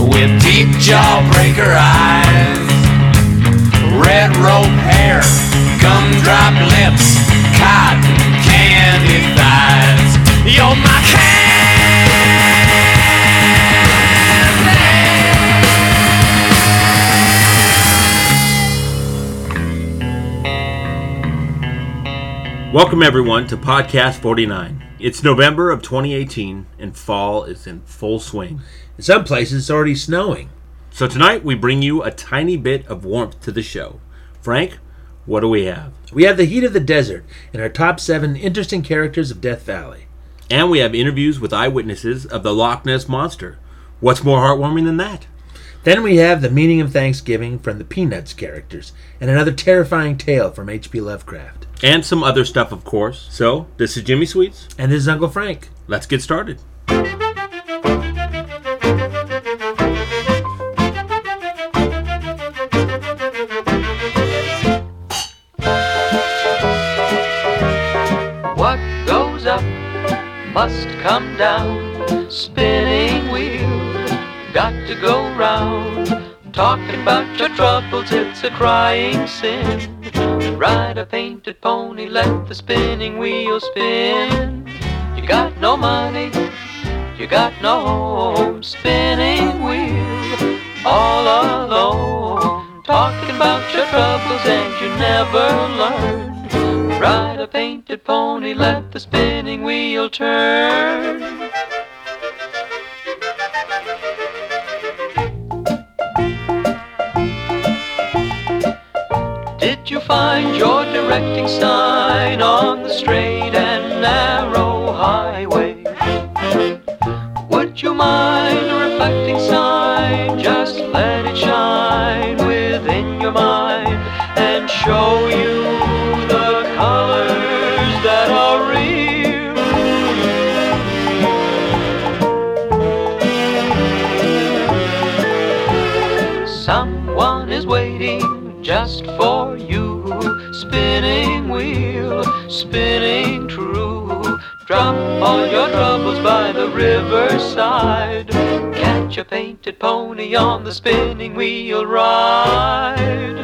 with deep jawbreaker eyes, red rope hair, gumdrop lips, cotton candy thighs. You're my candy. Welcome, everyone, to Podcast 49. It's November of 2018, and fall is in full swing. In some places, it's already snowing. So, tonight we bring you a tiny bit of warmth to the show. Frank, what do we have? We have the heat of the desert and our top seven interesting characters of Death Valley. And we have interviews with eyewitnesses of the Loch Ness Monster. What's more heartwarming than that? Then we have the meaning of Thanksgiving from the Peanuts characters, and another terrifying tale from H.P. Lovecraft. And some other stuff, of course. So, this is Jimmy Sweets. And this is Uncle Frank. Let's get started. Must come down. Spinning wheel, got to go round. Talking about your troubles, it's a crying sin. Ride a painted pony, let the spinning wheel spin. You got no money, you got no home. Spinning wheel, all alone. Talking about your troubles and you never learn. Ride a painted pony, let the spinning wheel turn. Did you find your directing sign on the straight and narrow highway? Would you mind Spinning wheel, spinning true. Drop all your troubles by the riverside. Catch a painted pony on the spinning wheel ride.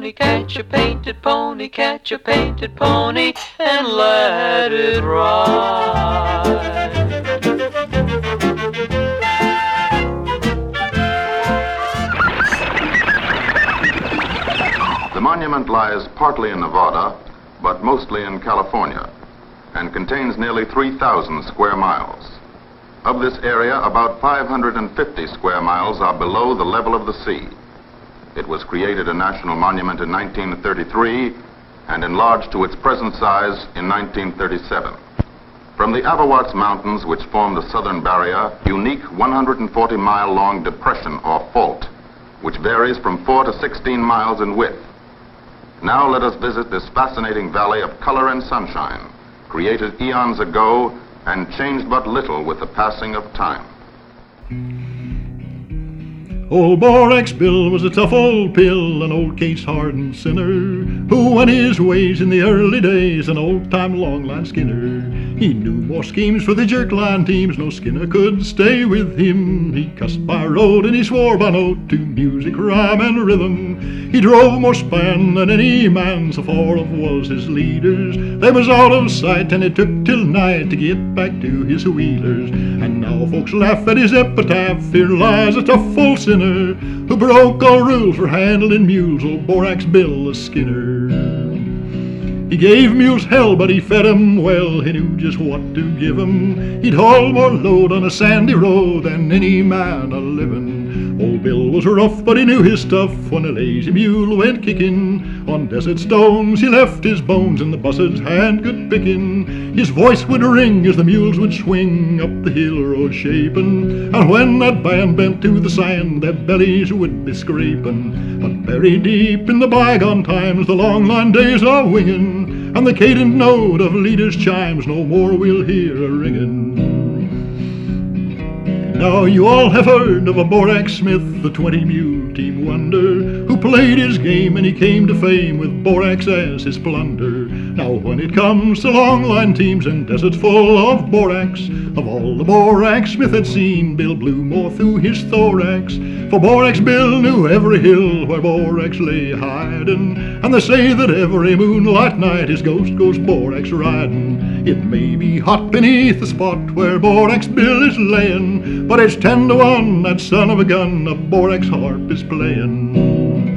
Pony, catch a painted pony, catch a painted pony, and let it ride. The monument lies partly in Nevada, but mostly in California, and contains nearly 3,000 square miles. Of this area, about 550 square miles are below the level of the sea. It was created a national monument in 1933 and enlarged to its present size in 1937. From the Avawatz Mountains, which form the southern barrier, unique 140 mile long depression or fault, which varies from 4 to 16 miles in width. Now let us visit this fascinating valley of color and sunshine, created eons ago and changed but little with the passing of time. Old Borax Bill was a tough old pill, an old case hardened sinner, who went his ways in the early days, an old time long line skinner. He knew more schemes for the jerk line teams, no skinner could stay with him. He cussed by road and he swore by note to music, rhyme, and rhythm. He drove more span than any man, so far of was his leaders. They was out of sight, and it took till night to get back to his wheelers. And folks laugh at his epitaph. Here lies a tough old sinner who broke all rules for handling mules, old Borax Bill the Skinner. He gave mules hell, but he fed 'em well. He knew just what to give 'em. He'd haul more load on a sandy road than any man a livin'. Old Bill was rough, but he knew his stuff. When a lazy mule went kicking on desert stones, he left his bones in the buzzard's hand good picking. His voice would ring as the mules would swing up the hill road shaping. And when that band bent to the sand, their bellies would be scraping. But buried deep in the bygone times, the long line days are winging, and the cadent note of leaders' chimes no more we'll hear a ringing. Now you all have heard of a Borax Smith, the 20 mule team wonder, played his game and he came to fame with Borax as his plunder. Now when it comes to long line teams and deserts full of Borax, of all the Borax Smith had seen, Bill blew more through his thorax. For Borax Bill knew every hill where Borax lay hiding, and they say that every moonlight night his ghost goes Borax riding. It may be hot beneath the spot where Borax Bill is layin', but it's ten to one that son of a gun a Borax harp is playin'.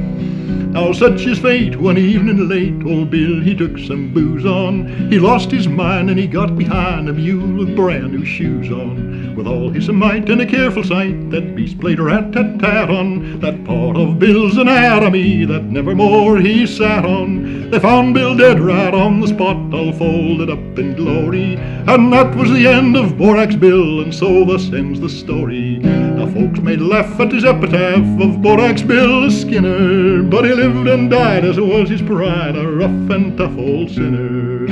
Now such is fate, one evening late, old Bill he took some booze on. He lost his mind and he got behind a mule with brand new shoes on. With all his might and a careful sight, that beast played rat-tat-tat on that part of Bill's anatomy that nevermore he sat on. They found Bill dead right on the spot, all folded up in glory. And that was the end of Borax Bill, and so thus ends the story. Now folks may laugh at his epitaph of Borax Bill the Skinner, but he lived and died as was his pride, a rough and tough old sinner.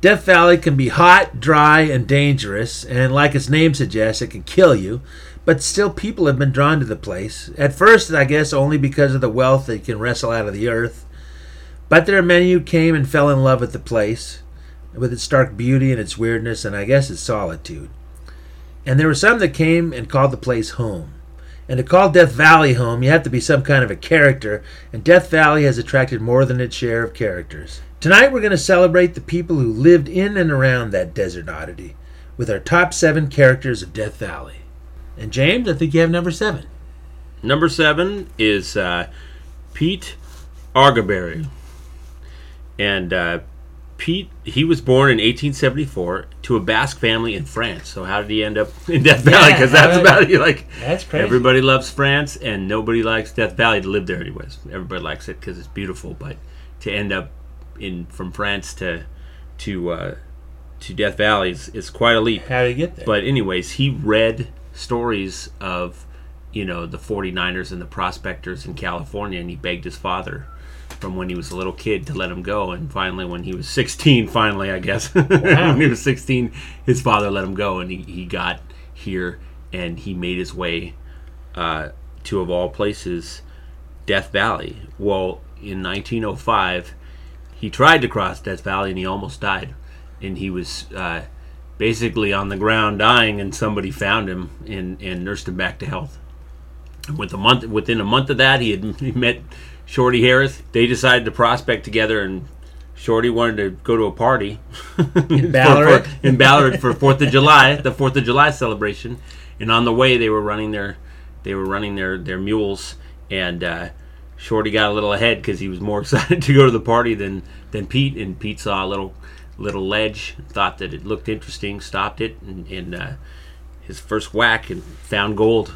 Death Valley can be hot, dry, and dangerous, and like its name suggests, it can kill you. But still, people have been drawn to the place. At first, I guess, only because of the wealth they can wrestle out of the earth. But there are many who came and fell in love with the place, with its stark beauty and its weirdness, and I guess its solitude. And there were some that came and called the place home. And to call Death Valley home, you have to be some kind of a character, and Death Valley has attracted more than its share of characters. Tonight, we're going to celebrate the people who lived in and around that desert oddity with our top seven characters of Death Valley. And James, I think you have number seven. Number seven is uh, Pete Aguereberry. And uh, Pete, he was born in 1874 to a Basque family in France. So how did he end up in Death Valley? Because that's how- about it. Like That's crazy. everybody loves France, and nobody likes Death Valley to live there. Anyways, everybody likes it because it's beautiful. But to end up in from France to to uh, to Death Valley is, is quite a leap. How did he get there? But anyways, he read stories of, you know, the 49ers and the prospectors in California and he begged his father from when he was a little kid to let him go and finally when he was 16 finally I guess when he was 16 his father let him go and he, he got here and he made his way uh, to of all places Death Valley. Well, in 1905 he tried to cross Death Valley and he almost died and he was uh, basically on the ground dying, and somebody found him and, and nursed him back to health. With a month, within a month of that, he had he met Shorty Harris. They decided to prospect together, and Shorty wanted to go to a party in Ballarat. in Ballarat for Fourth of July, the Fourth of July celebration. And on the way, they were running their they were running their their mules, and uh, Shorty got a little ahead because he was more excited to go to the party than than Pete. And Pete saw a little little ledge, thought that it looked interesting, stopped it, and, and uh, his first whack and found gold.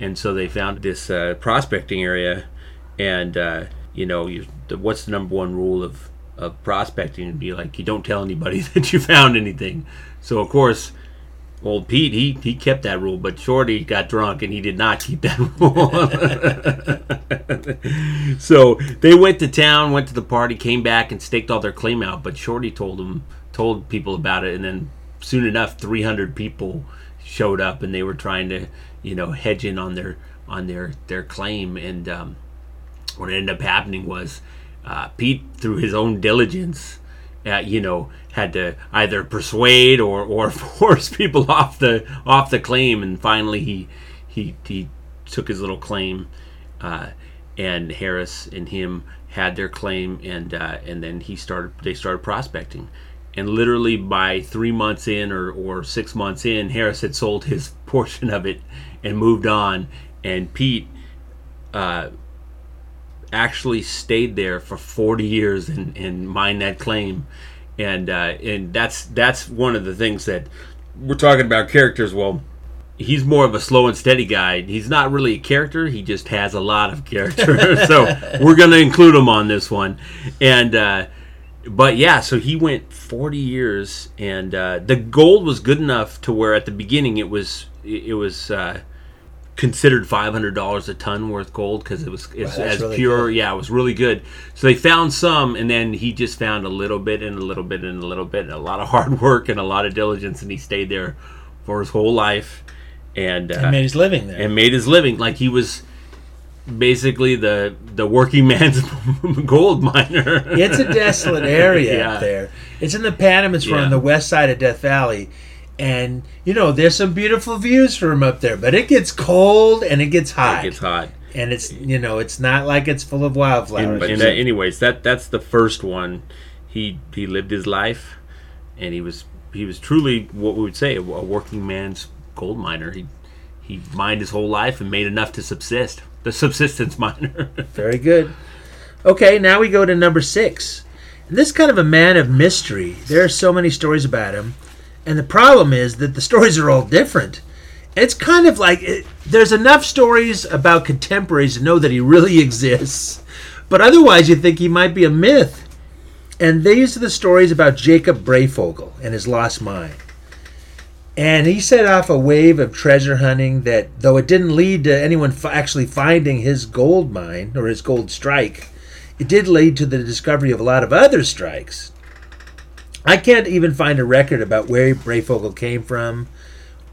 And so they found this uh, prospecting area, and uh, you know, you, what's the number one rule of of prospecting? It'd be like you don't tell anybody that you found anything. So of course, old Pete, he he kept that rule, but Shorty got drunk and he did not keep that rule. so they went to town, went to the party, came back and staked all their claim out. But Shorty told them, told people about it, and then soon enough, 300 people showed up and they were trying to, you know, hedge in on their on their their claim. And um, what ended up happening was uh, Pete, through his own diligence, uh, you know, had to either persuade or, or force people off the off the claim, and finally he he he took his little claim, uh, and Harris and him had their claim, and uh, and then he started they started prospecting, and literally by three months in or or six months in, Harris had sold his portion of it and moved on, and Pete. Actually stayed there for 40 years and, and mined that claim and uh, and that's that's one of the things that we're talking about characters. Well, he's more of a slow and steady guy. He's not really a character. He just has a lot of character. so we're gonna include him on this one, and. Uh, but yeah, so he went 40 years, and uh, the gold was good enough to where at the beginning it was it was uh, considered five hundred dollars a ton worth gold because it was it's Wow, as really pure. good. Yeah, it was really good. So they found some, and then he just found a little bit and a little bit and a little bit, and a lot of hard work and a lot of diligence, and he stayed there for his whole life, and uh, and made his living there. and made his living like he was basically the the working man's gold miner. it's a desolate area Yeah. up there. It's in the Panamints Yeah. on the west side of Death Valley. And you know, there's some beautiful views from up there, but it gets cold and it gets hot. It gets hot. and it's you know, it's not like it's full of wildflowers. And, and, uh, anyways, that that's the first one. He he lived his life, and he was he was truly what we would say a, a working man's gold miner. He he mined his whole life and made enough to subsist. The subsistence miner. Very good. Okay, now we go to number six. And this kind of a man of mystery. There are so many stories about him. And the problem is that the stories are all different. It's kind of like it, there's enough stories about contemporaries to know that he really exists. But otherwise, you think he might be a myth. And these are the stories about Jacob Breyfogle and his lost mine. And he set off a wave of treasure hunting that, though it didn't lead to anyone f- actually finding his gold mine or his gold strike, it did lead to the discovery of a lot of other strikes. I can't even find a record about where Breyfogle came from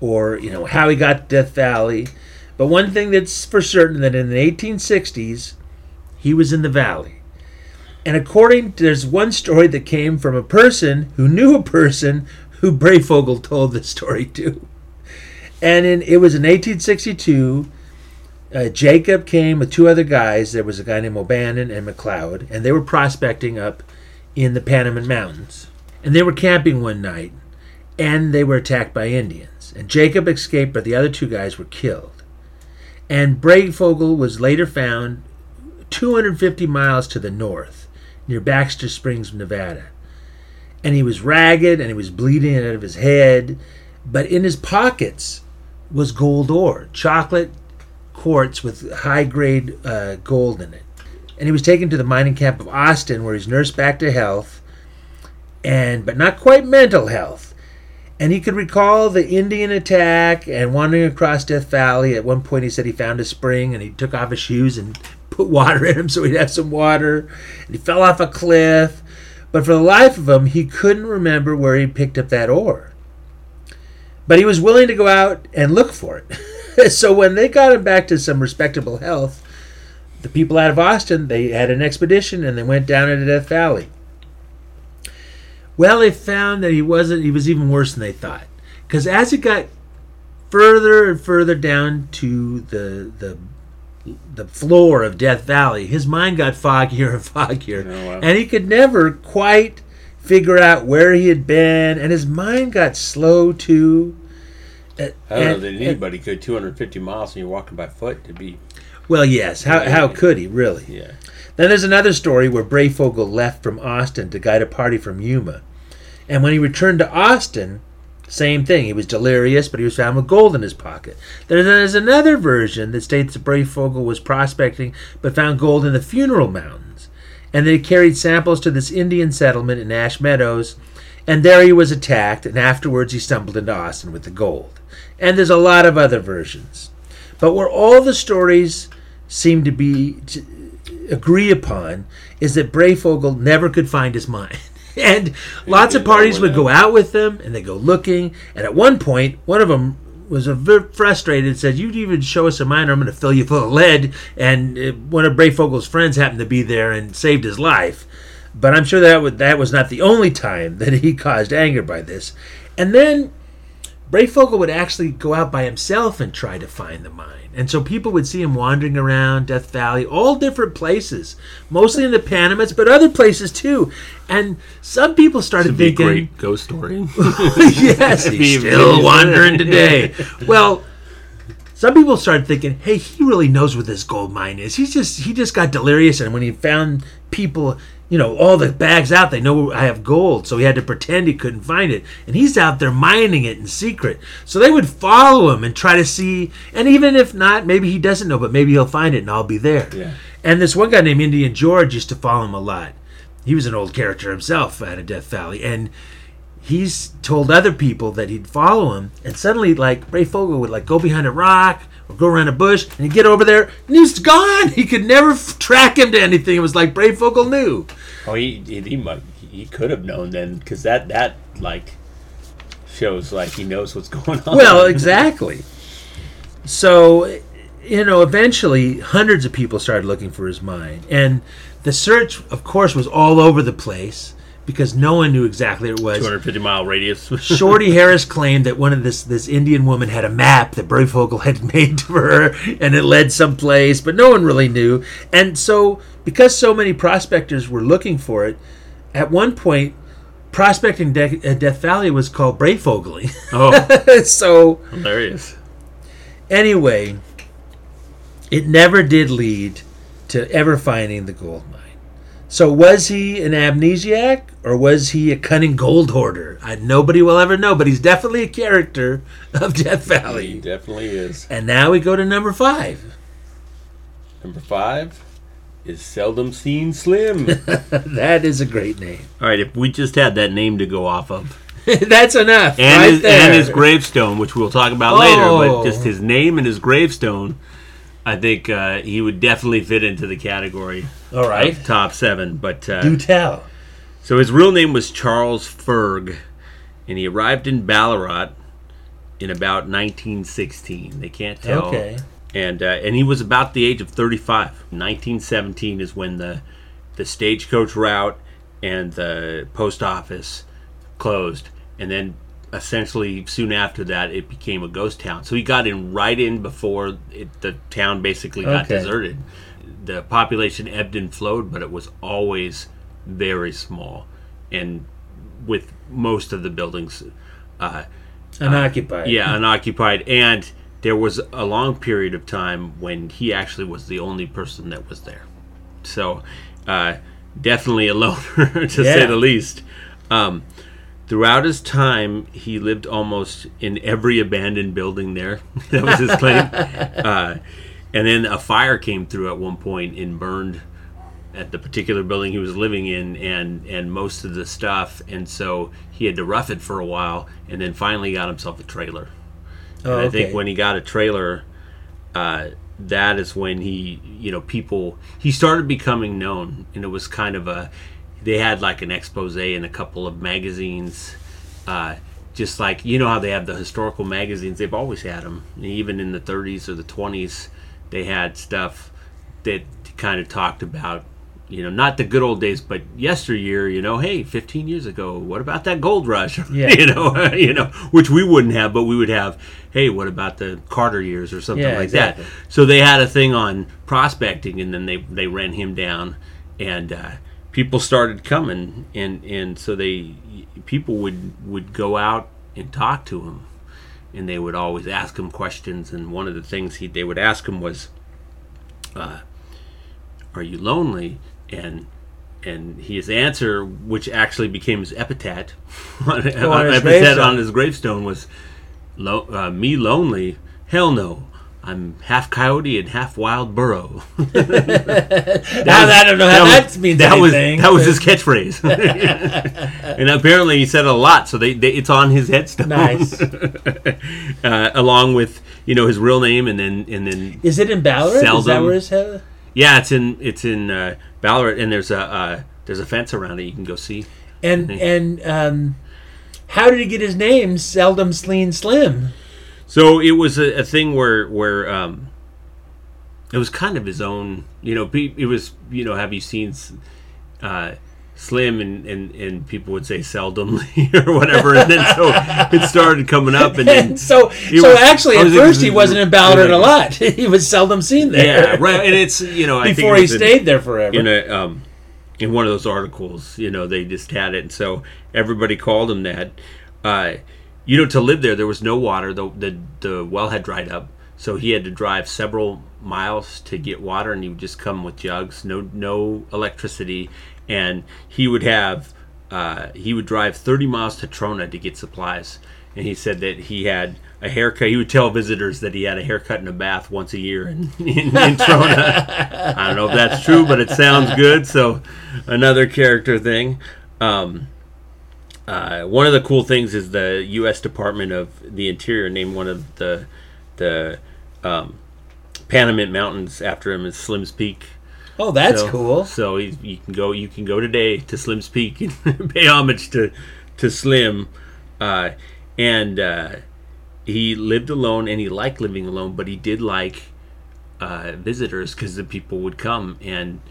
or, you know, how he got to Death Valley. But one thing that's for certain that in the 1860s, he was in the valley. And according there's one story that came from a person who knew a person who Breyfogle told the story to. And in, it was in 1862. Uh, Jacob came with two other guys. There was a guy named O'Bannon and McLeod, and they were prospecting up in the Panamint Mountains. And they were camping one night, and they were attacked by Indians. And Jacob escaped, but the other two guys were killed. And Breyfogle was later found 250 miles to the north, near Baxter Springs, Nevada. And he was ragged and he was bleeding out of his head, but in his pockets was gold ore, chocolate quartz with high grade uh, gold in it. And he was taken to the mining camp of Austin, where he's nursed back to health, and but not quite mental health. And he could recall the Indian attack and wandering across Death Valley. At one point, he said he found a spring and he took off his shoes and put water in them so he'd have some water. And he fell off a cliff. But for the life of him, he couldn't remember where he picked up that ore. But he was willing to go out and look for it. so when they got him back to some respectable health, the people out of Austin, they had an expedition and they went down into Death Valley. Well, they found that he wasn't. He was even worse than they thought. Because as it got further and further down to the the the floor of Death Valley, his mind got foggier and foggier, Oh, wow. and he could never quite figure out where he had been, and his mind got slow too. Uh, I don't know that anybody could 250 miles and you're walking by foot to be. Well, yes. How, how could he really? Yeah. Then there's another story where Breyfogle left from Austin to guide a party from Yuma. And when he returned to Austin, same thing. He was delirious, but he was found with gold in his pocket. Then there's another version that states that Breyfogle was prospecting but found gold in the Funeral Mountains. And they carried samples to this Indian settlement in Ash Meadows. And there he was attacked, and afterwards he stumbled into Austin with the gold. And there's a lot of other versions. But where all the stories seem to be to agree upon is that Breyfogle never could find his mine. And lots of parties would go out with them, and they go looking. And at one point, one of them was a bit frustrated said, "You'd even show us a mine, I'm going to fill you full of lead." And uh, one of Breyfogle's friends happened to be there and saved his life. But I'm sure that that was not the only time that he caused anger by this. And then Breyfogle would actually go out by himself and try to find the mine. And so people would see him wandering around Death Valley, all different places, mostly in the Panamints, but other places too. And some people started It'd be a thinking, great ghost story. yes, he's still wandering today. Well, some people started thinking, hey, he really knows what this gold mine is. He's just he just got delirious, and when he found people, you know, all the bags out, they know I have gold, so he had to pretend he couldn't find it, and he's out there mining it in secret. So they would follow him and try to see, and even if not, maybe he doesn't know, but maybe he'll find it, and I'll be there. Yeah. And this one guy named Indian George used to follow him a lot. He was an old character himself out of Death Valley, and he's told other people that he'd follow him, and suddenly, like Ray Fogel would like go behind a rock or go around a bush, and he'd get over there, and he's gone. He could never f- track him to anything. It was like Ray Fogel knew. Oh, he he, he might he could have known then because that that like shows like he knows what's going on. Well, exactly. So, you know, eventually, hundreds of people started looking for his mine, and the search, of course, was all over the place because no one knew exactly where it was. 250 mile radius. Shorty Harris claimed that one of this this Indian woman had a map that Breyfogle had made for her, and it led someplace, but no one really knew. And so, because so many prospectors were looking for it, at one point, prospecting De- uh, Death Valley was called Breyfogling. oh, so hilarious. anyway, it never did lead to ever finding the gold mine. So was he an amnesiac or was he a cunning gold hoarder? I, nobody will ever know, but he's definitely a character of Death Valley. He definitely is. And now we go to number five. Number five is seldom seen Slim. that is a great name. All right, if we just had that name to go off of, That's enough. and right his, there. and his gravestone, which we'll talk about later, Oh. but just oh. his name and his gravestone, I think uh, he would definitely fit into the category All right. of top seven. But uh, Do tell. So his real name was Charles Ferg, and he arrived in Ballarat in about 1916. They can't tell. Okay. And uh, and he was about the age of 35. 1917 is when the the stagecoach route and the post office closed, and then essentially soon after that it became a ghost town. So he got in right in before it, the town basically got Okay. deserted. The population ebbed and flowed, but it was always very small, and with most of the buildings, uh, Unoccupied. yeah, unoccupied. And there was a long period of time when he actually was the only person that was there. So, uh, definitely a loner, to say the least. Um, throughout his time, he lived almost in every abandoned building there. that was his claim. uh, and then a fire came through at one point and burned at the particular building he was living in and and most of the stuff and so he had to rough it for a while and then finally got himself a trailer Oh, and I think when he got a trailer, uh, that is when he, you know, people he started becoming known, and it was kind of a. They had like an expose in a couple of magazines, uh, just like you know how they have the historical magazines. They've always had them, even in the 30s or the 20s. They had stuff that kind of talked about you know, not the good old days, but yesteryear, you know, hey, 15 years ago, what about that gold rush? Yeah. you know, you know, which we wouldn't have, but we would have, hey, what about the Carter years or something Yeah, like exactly. that. So they had a thing on prospecting, and then they they ran him down, and uh, people started coming, and and so they people would would go out and talk to him, and they would always ask him questions, and one of the things he they would ask him was, uh, "Are you lonely?" and and his answer, which actually became his epitaph, on, on his epithet on his gravestone was, Lo- uh, "Me lonely? Hell no! I'm half coyote and half wild burro. Now, I don't know how that, means that was anything. that was his catchphrase, and apparently he said a lot. So they, they it's on his headstone, Nice. uh, along with you know his real name, and then and then Is it in Ballarat? Is that where his head? yeah, it's in it's in uh, Ballarat, and there's a uh, there's a fence around it. You can go see. And and um, how did he get his name? Seldom Sleen Slim. So it was a, a thing where where um, it was kind of his own. You know, it was you know. Have you seen uh, Slim and, and and people would say seldomly or whatever, and then so it started coming up, and then so so was- actually at first he wasn't in Ballarat a lot. he was seldom seen there. yeah, right. And it's you know I think Before he was in- stayed there forever. in a um, in one of those articles, you know, they just had it, and so everybody called him that. Uh, you know, to live there, there was no water. the the The well had dried up, so he had to drive several miles to get water, and he would just come with jugs. No, no electricity, and he would have uh, he would drive thirty miles to Trona to get supplies. And he said that he had a haircut. He would tell visitors that he had a haircut and a bath once a year in, in, in Trona. I don't know if that's true, but it sounds good. So, another character thing. Um, uh, one of the cool things is the U.S. Department of the Interior named one of the the um, Panamint Mountains after him as Slim's Peak. oh, that's So- cool. So he's, you can go you can go today to Slim's Peak and pay homage to to Slim, uh, and uh, he lived alone and he liked living alone, but he did like uh, visitors because the people would come and.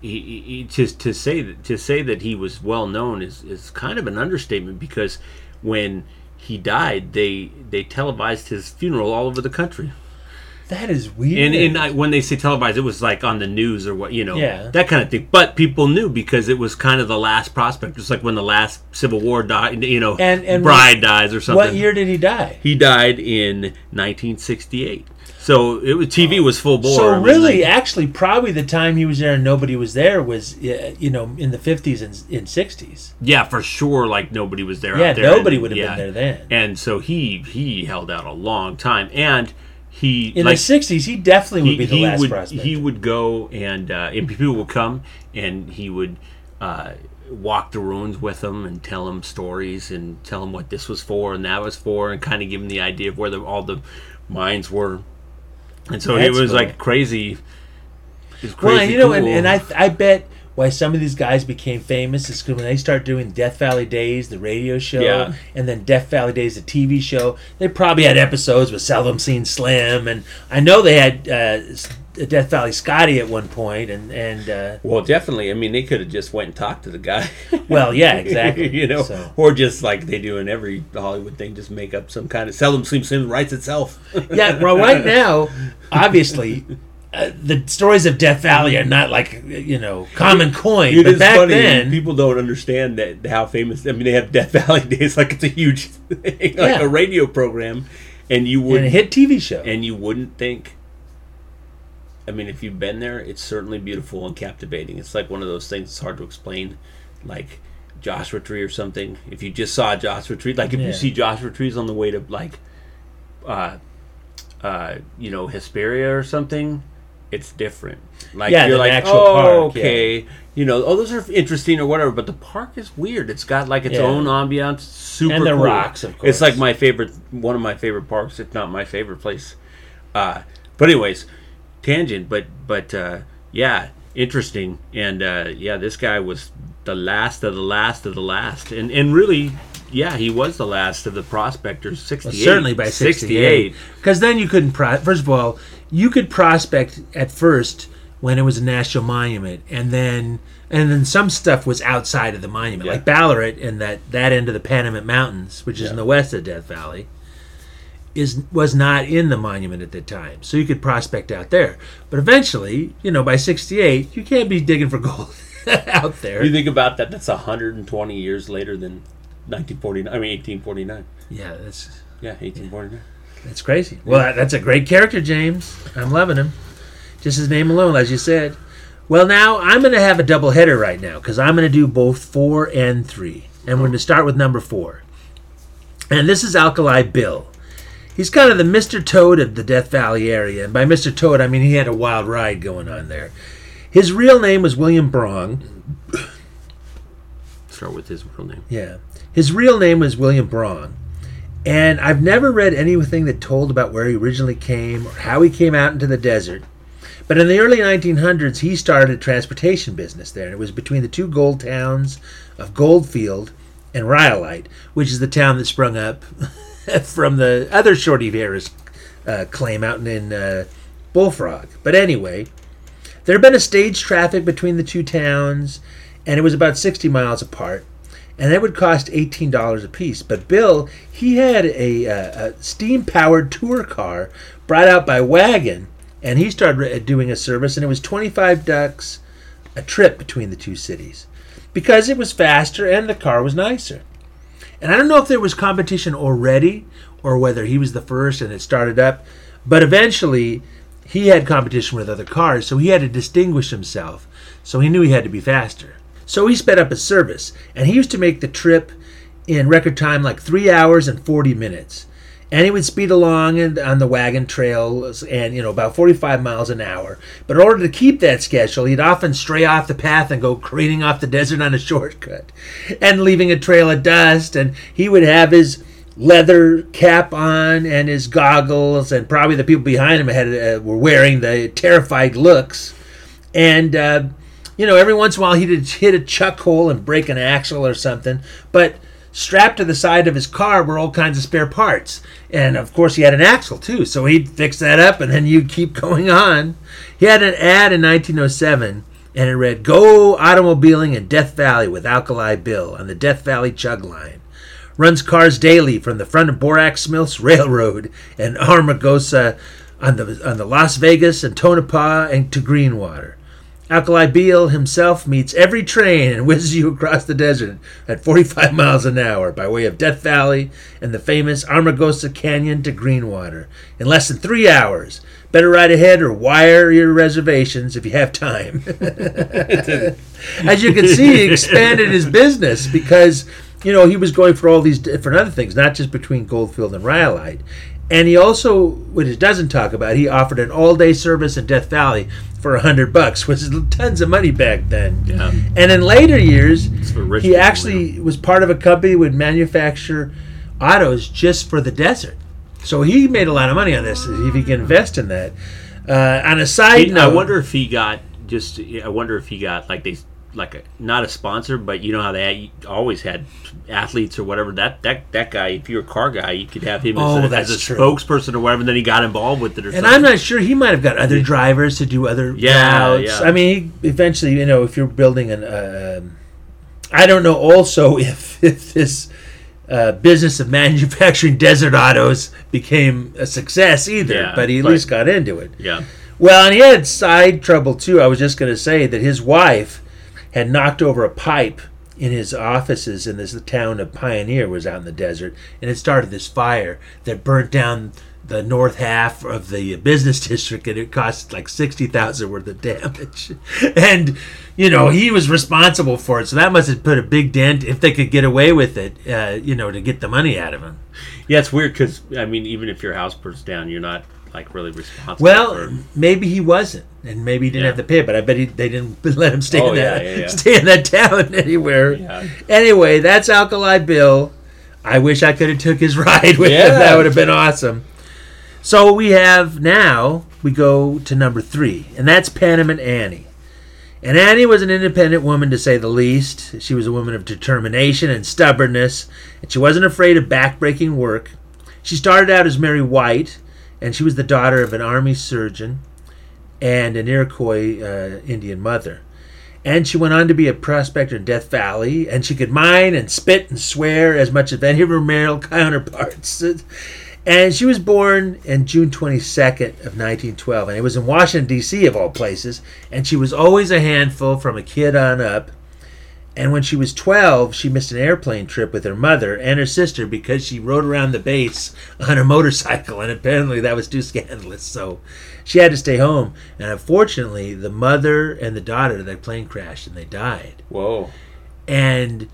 He, he, to, to say that to say that he was well known is, is kind of an understatement because when he died they they televised his funeral all over the country That is weird. and, and I, when they say televised, it was like on the news or what, you know, Yeah. that kind of thing. But people knew because it was kind of the last prospect, just like when the last Civil War died, you know, And- and Bride dies or something. what year did he die? He died in 1968. So it was TV was full bore. So really, actually, probably the time he was there and nobody was there was, you know, in the fifties and in sixties. yeah, for sure. Like nobody was there. Yeah, out there nobody and- would have yeah. been there then. And so he he held out a long time, and he In like the sixties, he definitely would he, be the he last would prospect. he would go and uh, and people would come and he would uh, walk the ruins with them and tell them stories and tell them what this was for and that was for and kind of give them the idea of where the, all the mines were. And so it That's was cool. like crazy. It was well, crazy you know, and, and I I bet why some of these guys became famous is because when they start doing Death Valley Days, the radio show, Yeah. and then Death Valley Days, the TV show. They probably had episodes with Seldom Seen Slim, and I know they had uh, Death Valley Scotty at one point, and and uh, well, definitely. I mean, they could have just went and talked to the guy. well, yeah, exactly. you know, So- or just like they do in every Hollywood thing, just make up some kind of seldom Seen Slim writes itself. yeah, well, right now, obviously, uh, the stories of Death Valley are not like you know common coin. But back funny. then, people don't understand that how famous. I mean, they have Death Valley Days like it's a huge thing, like Yeah. a radio program, and you would a hit TV show. and you wouldn't think. I mean, if you've been there, it's certainly beautiful and captivating. It's like one of those things. It's hard to explain, like Joshua Tree or something. If you just saw Joshua Tree, like if Yeah. you see Joshua Trees on the way to like, uh, uh, you know, Hesperia or something, it's different. Like Yeah, you're like, actual oh, park, yeah. okay, you know, oh, those are interesting or whatever. But the park is weird. It's got like its Yeah. own ambiance. Super And the cool. rocks, of course. It's like my favorite, one of my favorite parks, if not my favorite place. Uh, but anyways, tangent. But but uh, yeah, interesting. And uh, yeah, this guy was the last of the last of the last, and and really, yeah, he was the last of the prospectors. Sixty Well, certainly by 68 because then you couldn't pro- first of all you could prospect at first when it was a national monument and then and then some stuff was outside of the monument Yeah. like Ballarat and that that end of the Panamint Mountains which is in the west of Death Valley is was not in the monument at the time so you could prospect out there but eventually you know by 68 you can't be digging for gold out there You think about that? That's hundred and twenty years later than nineteen forty nine. I mean eighteen forty nine. yeah that's Yeah, eighteen forty nine. That's crazy. Well, that- that's a great character, James. I'm loving him. Just his name alone, as you said. Well, now I'm going to have a double header right now because I'm going to do both four and three, and we're going to start with number four. And this is Alkali Bill. He's kind of the Mr. Toad of the Death Valley area. And by Mr. Toad, I mean he had a wild ride going on there. His real name was William Brong. Start with his real name. Yeah. His real name was William Brong. And I've never read anything that told about where he originally came or how he came out into the desert. But in the early 1900s, he started a transportation business there. And it was between the two gold towns of Goldfield and Rhyolite, which is the town that sprung up from the other Shorty Harris uh, claim out in uh, Bullfrog. But anyway, there had been a stage traffic between the two towns, and it was about 60 miles apart. And that would cost $18 a piece. But Bill, he had a, a steam powered tour car brought out by Wagon, and he started uh, doing a service, and it was 25 ducks a trip between the two cities because it was faster and the car was nicer. And I don't know if there was competition already or whether he was the first and it started up, but eventually he had competition with other cars, so he had to distinguish himself. So he knew he had to be faster. So he sped up his service, and he used to make the trip in record time like three hours and 40 minutes. And he would speed along and on the wagon trail and you know about 45 miles an hour. But in order to keep that schedule, he'd often stray off the path and go careening off the desert on a shortcut, and leaving a trail of dust. And he would have his leather cap on and his goggles, and probably the people behind him had uh, were wearing the terrified looks. And uh, you know, every once in a while he'd hit a chuck hole and break an axle or something, but strapped to the side of his car were all kinds of spare parts. And of course, he had an axle too, so he'd fix that up and then you'd keep going on. He had an ad in 1907 and it read Go automobiling in Death Valley with Alkali Bill on the Death Valley Chug Line. Runs cars daily from the front of Borax Mills Railroad and Amargosa on the, on the Las Vegas and Tonopah and to Greenwater. Alkali Bill himself meets every train and whizzes you across the desert at 45 miles an hour by way of Death Valley and the famous Amargosa Canyon to Greenwater in less than three hours. Better ride ahead or wire your reservations if you have time. As you can see, he expanded his business because, you know, he was going for all these different other things, not just between Goldfield and Rhyolite. And he also, what he doesn't talk about, he offered an all-day service in Death Valley for a hundred bucks, which is tons of money back then. Yeah. And in later years, he actually was part of a company that would manufacture autos just for the desert. So he made a lot of money on this if he can invest in that. Uh, on a side He- I wonder if he got just. I wonder if he got like they like a not a sponsor, but you know how they always had athletes or whatever. That that that guy, if you're a car guy, you could have him Oh, as, a, as a spokesperson or whatever. And then he got involved with it or and something. I'm not sure he might have got other drivers to do other Yeah, routes. yeah. I mean, eventually, you know, if you're building an, uh, um, I don't know. Also, if if this uh, business of manufacturing desert autos became a success either, Yeah, but he at but- least got into it. Yeah. Well, and he had side trouble too. I was just going to say that his wife had knocked over a pipe in his offices in this town of Pioneer was out in the desert, and it started this fire that burnt down the north half of the business district, and it cost like sixty thousand worth of damage. And you know he was responsible for it, so that must have put a big dent. If they could get away with it, uh, you know, to get the money out of him. Yeah, it's weird because I mean, even if your house burns down, you're not like really responsible. Well, for, maybe he wasn't, and maybe he didn't Yeah. have to pay. But I bet he, they didn't let him stay Oh, in that yeah, yeah. stay in that town anywhere. Anyway, that's Alkali Bill. I wish I could have took his ride with him. That would have been awesome. So we have now we go to number three, and that's Panamint Annie. And Annie was an independent woman to say the least. She was a woman of determination and stubbornness, and she wasn't afraid of backbreaking work. She started out as Mary White, and she was the daughter of an army surgeon and an Iroquois uh, Indian mother. And she went on to be a prospector in Death Valley, and she could mine and spit and swear as much as any of her male counterparts. And she was born in June 22nd of 1912, and it was in Washington, D.C., of all places. And she was always a handful from a kid on up. And when she was 12, she missed an airplane trip with her mother and her sister because she rode around the base on a motorcycle, and apparently that was too scandalous. So she had to stay home. And unfortunately, the mother and the daughter, of that plane crashed and they died whoa. and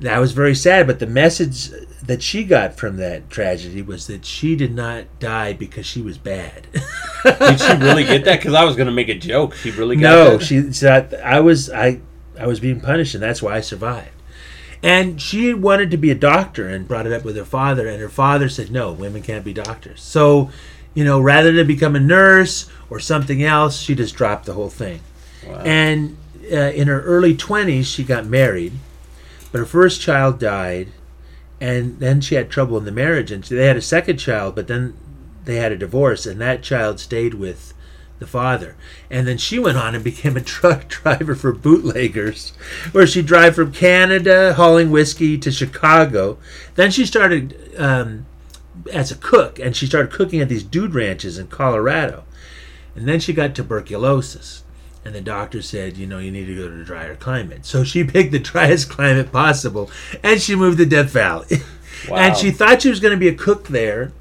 that was very sad but the message that she got from that tragedy was that she did not die because she was bad. Did she really get that? Because I was going to make a joke. She really got that. no, that? she said I was I I was being punished, and that's why I survived. And she wanted to be a doctor and brought it up with her father, and her father said, "No, women can't be doctors." So, you know, rather than become a nurse or something else, she just dropped the whole thing. And uh, in her early twenties, she got married, but her first child died, and then she had trouble in the marriage, and they had a second child, but then they had a divorce, and that child stayed with the father. And then she went on and became a truck driver for bootleggers, where she'd drive from Canada hauling whiskey to Chicago. Then she started um, as a cook, and she started cooking at these dude ranches in Colorado. And then she got tuberculosis. And the doctor said, you know, you need to go to a drier climate. So she picked the driest climate possible, and she moved to Death Valley. and she thought she was going to be a cook there,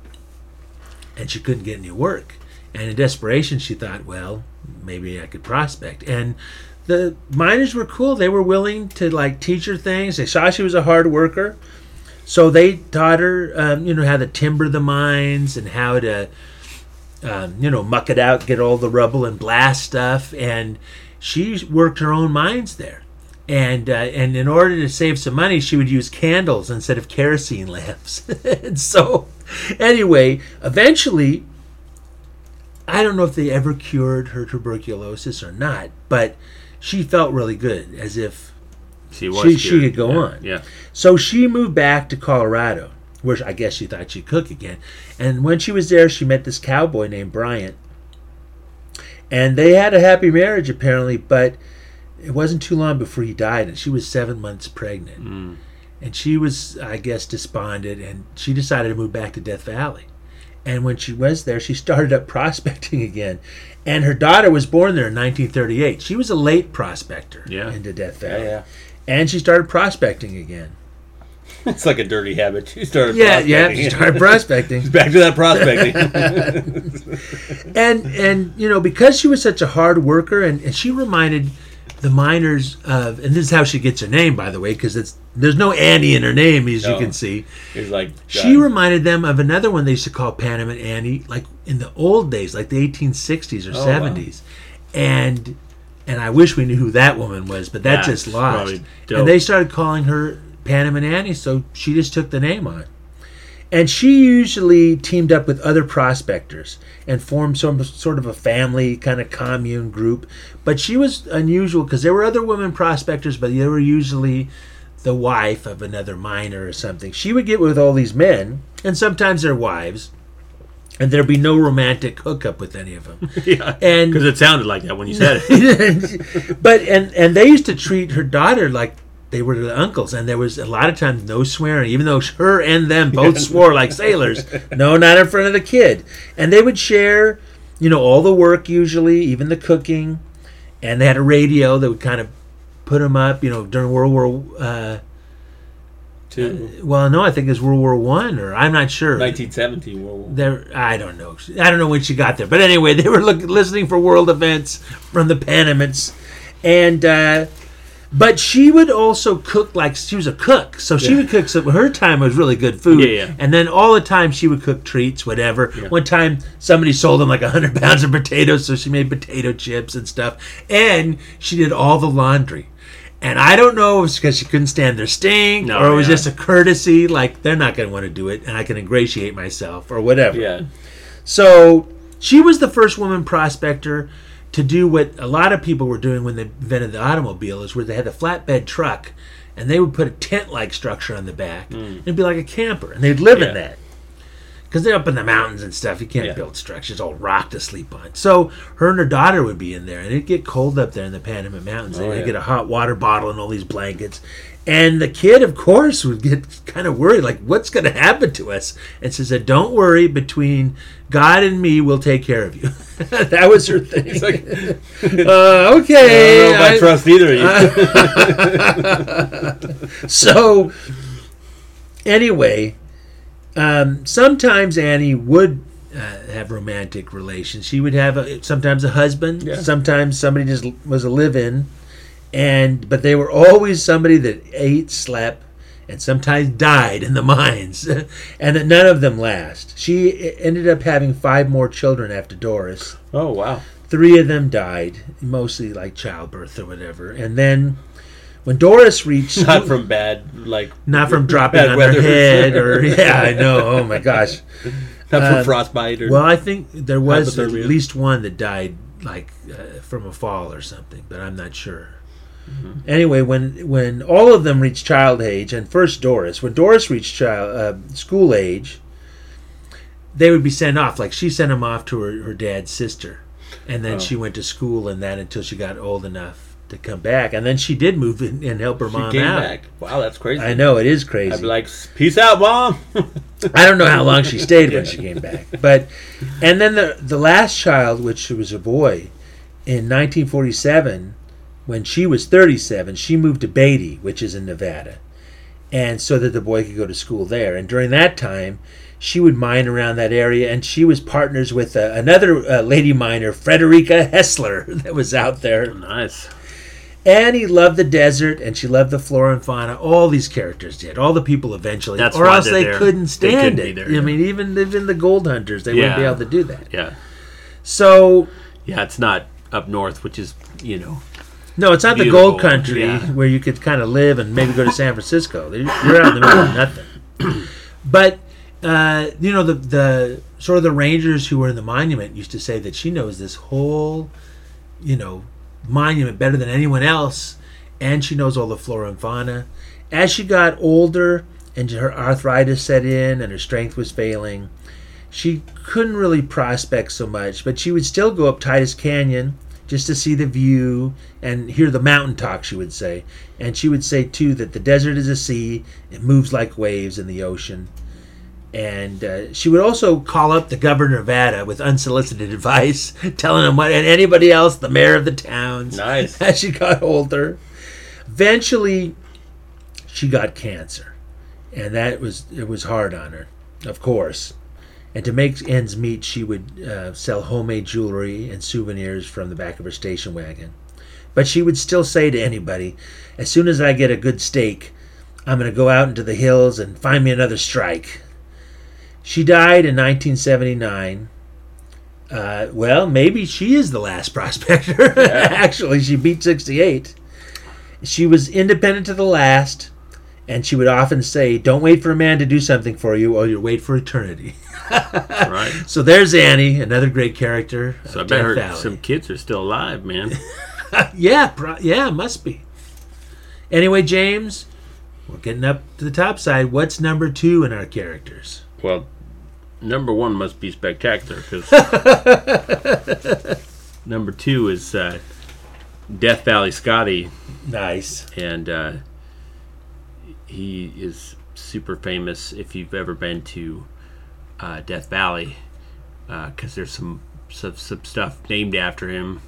and she couldn't get any work. And in desperation, she thought, well, maybe I could prospect. And the miners were cool. They were willing to like teach her things. They saw she was a hard worker, so they taught her, um, you know, how to timber the mines and how to, um, you know, muck it out, get all the rubble and blast stuff. And she worked her own mines there. And uh, and in order to save some money, she would use candles instead of kerosene lamps. and so, anyway, eventually, I don't know if they ever cured her tuberculosis or not, but she felt really good, as if She was. she, she could go Yeah, on. Yeah. So she moved back to Colorado, where I guess she thought she'd cook again. And when she was there, she met this cowboy named Bryant. And they had a happy marriage, apparently, but it wasn't too long before he died, and she was seven months pregnant. Mm. And she was, I guess, despondent, and she decided to move back to Death Valley. And when she was there, she started up prospecting again. And her daughter was born there in 1938. She was a late prospector Yeah. into Death Valley. yeah. And she started prospecting again. It's like a dirty habit. She started. Yeah, yeah, prospecting. she started prospecting. Back to that prospecting. and and you know because she was such a hard worker and, and she reminded the miners of and this is how she gets her name by the way because it's there's no Annie in her name as you can see. It's like she uh, reminded them of another one they used to call Panamint Annie like in the old days like the 1860s or Oh, wow. 70s and and I wish we knew who that woman was but that That's just lost. and they started calling her Panamint Annie so she just took the name on and she usually teamed up with other prospectors and formed some sort of a family kind of commune group. But she was unusual because there were other women prospectors, but they were usually the wife of another miner or something. She would get with all these men, and sometimes their wives, and there'd be no romantic hookup with any of them. yeah. And Because it sounded like that when you said it. but and and they used to treat her daughter like they were the uncles, and there was a lot of times no swearing, even though her and them both swore like sailors. No, not in front of the kid. And they would share, you know, all the work usually, even the cooking, and they had a radio that would kind of put them up, you know, during World War. Uh, Two. well, no, I think it's World War One, or I'm not sure. 1917 World War. There, I don't know. I don't know when she got there, but anyway, they were look, listening for world events from the Panamints, and uh, but she would also cook like she was a cook, so she Yeah. would cook some. Her time was really good food, Yeah, yeah. and then all the time she would cook treats, whatever. Yeah. One time somebody sold them like hundred pounds of potatoes, so she made potato chips and stuff, and she did all the laundry. And I don't know if it's because she couldn't stand their stink, No, or it was just a courtesy, like they're not going to want to do it, and I can ingratiate myself, or whatever. Yeah. So she was the first woman prospector to do what a lot of people were doing when they invented the automobile, is where they had the flatbed truck, and they would put a tent-like structure on the back. Hmm. And it'd be like a camper, and they'd live. Yeah. in that. Because they're up in the mountains and stuff, you can't Yeah. build structures all rock to sleep on. So her and her daughter would be in there, and it'd get cold up there in the Panamint Mountains. Oh, they'd yeah. get a hot water bottle and all these blankets. And the kid, of course, would get kind of worried, like, what's going to happen to us? And she said, don't worry, between God and me, we'll take care of you. that was her thing. It's like, uh, okay. I don't know if I, I- trust either of you. so anyway, um, sometimes Annie would uh, have romantic relations. She would have a, sometimes a husband. Yeah. Sometimes somebody just was a live-in, and but they were always somebody that ate, slept, and sometimes died in the mines, and that none of them last. She ended up having five more children after Doris. Oh wow. Three of them died, mostly like childbirth or whatever. And then when Doris reached Not from bad like not from dropping on their head or yeah, I know. Oh my gosh. not from uh, frostbite or Well, I think there was at least one that died like uh, from a fall or something, but I'm not sure. Mm-hmm. Anyway, when when all of them reached child age, and first Doris, when Doris reached child uh, school age, they would be sent off. Like she sent them off to her, her dad's sister, and Oh. then she went to school and that until she got old enough to come back, and then she did move in and help her she mom came out. back. Wow, that's crazy. I know it is crazy. I'd be like, peace out, mom. I don't know how long she stayed when she came back, but and then the the last child, which was a boy, in 1947, when she was 37, she moved to Beatty, which is in Nevada, and so that the boy could go to school there. And during that time, she would mine around that area, and she was partners with uh, another uh, lady miner, Frederica Hessler, that was out there. nice. Annie loved the desert, and she loved the flora and fauna. All these characters did. All the people eventually, That's or why else they're there. couldn't They couldn't it. there, I yeah. mean, even even the gold hunters, they wouldn't be able to do that. Yeah. So Yeah, it's not up north, which is you know no, it's not the gold country yeah. where you could kind of live and maybe go to San Francisco. You're out in the middle of nothing. But uh, you know the the sort of the rangers who were in the monument used to say that she knows this whole, you know, monument better than anyone else, and she knows all the flora and fauna. As she got older and her arthritis set in and her strength was failing, she couldn't really prospect so much, but she would still go up Titus Canyon just to see the view and hear the mountain talk, she would say. And she would say, too, that the desert is a sea, it moves like waves in the ocean. And uh, she would also call up the governor of Nevada with unsolicited advice, telling him what, and anybody else, the mayor of the towns, Nice. as she got older. Eventually, she got cancer, and that was it was hard on her, of course. And to make ends meet, she would uh, sell homemade jewelry and souvenirs from the back of her station wagon. But she would still say to anybody, "As soon as I get a good stake, I'm going to go out into the hills and find me another strike." She died in 1979. Uh, well, maybe she is the last prospector. Actually, she beat 68. She was independent to the last, and she would often say, Don't wait for a man to do something for you, or you'll wait for eternity. right. So there's Annie, another great character. So I bet her Valley. some kids are still alive, man. Yeah, pro- yeah, must be. Anyway, James, we're getting up to the top side. What's number two in our characters? well, number one must be spectacular because number two is uh, Death Valley Scotty, Nice. and uh, he is super famous if you've ever been to uh, Death Valley because there's some, some some stuff named after him,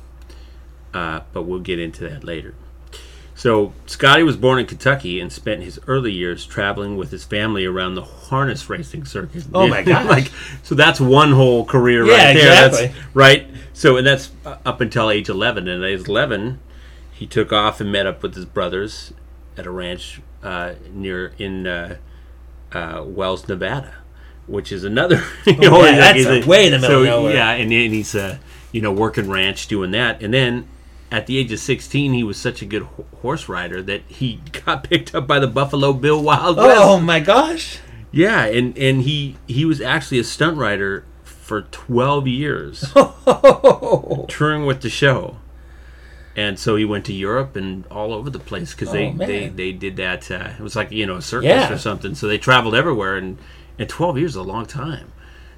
uh, but we'll get into that later. So Scotty was born in Kentucky and spent his early years traveling with his family around the harness racing circuit. Oh my gosh. like so that's one whole career Yeah, right there. exactly. That's right. So and that's uh, up until age 11 and at age 11 he took off and met up with his brothers at a ranch uh, near in uh, uh, Wells, Nevada, which is another. You know, Oh, yeah, like that's a- way in the middle so, of nowhere. Yeah, and then he's uh, you know working ranch doing that, and then at the age of 16 he was such a good ho- horse rider that he got picked up by the Buffalo Bill Wild West. Oh my gosh. Yeah, and and he he was actually a stunt rider for 12 years touring with the show. And so he went to Europe and all over the place because they, Oh, man. they they did that. Uh, it was like you know a circus Yeah. or something. So they traveled everywhere, and and 12 years is a long time.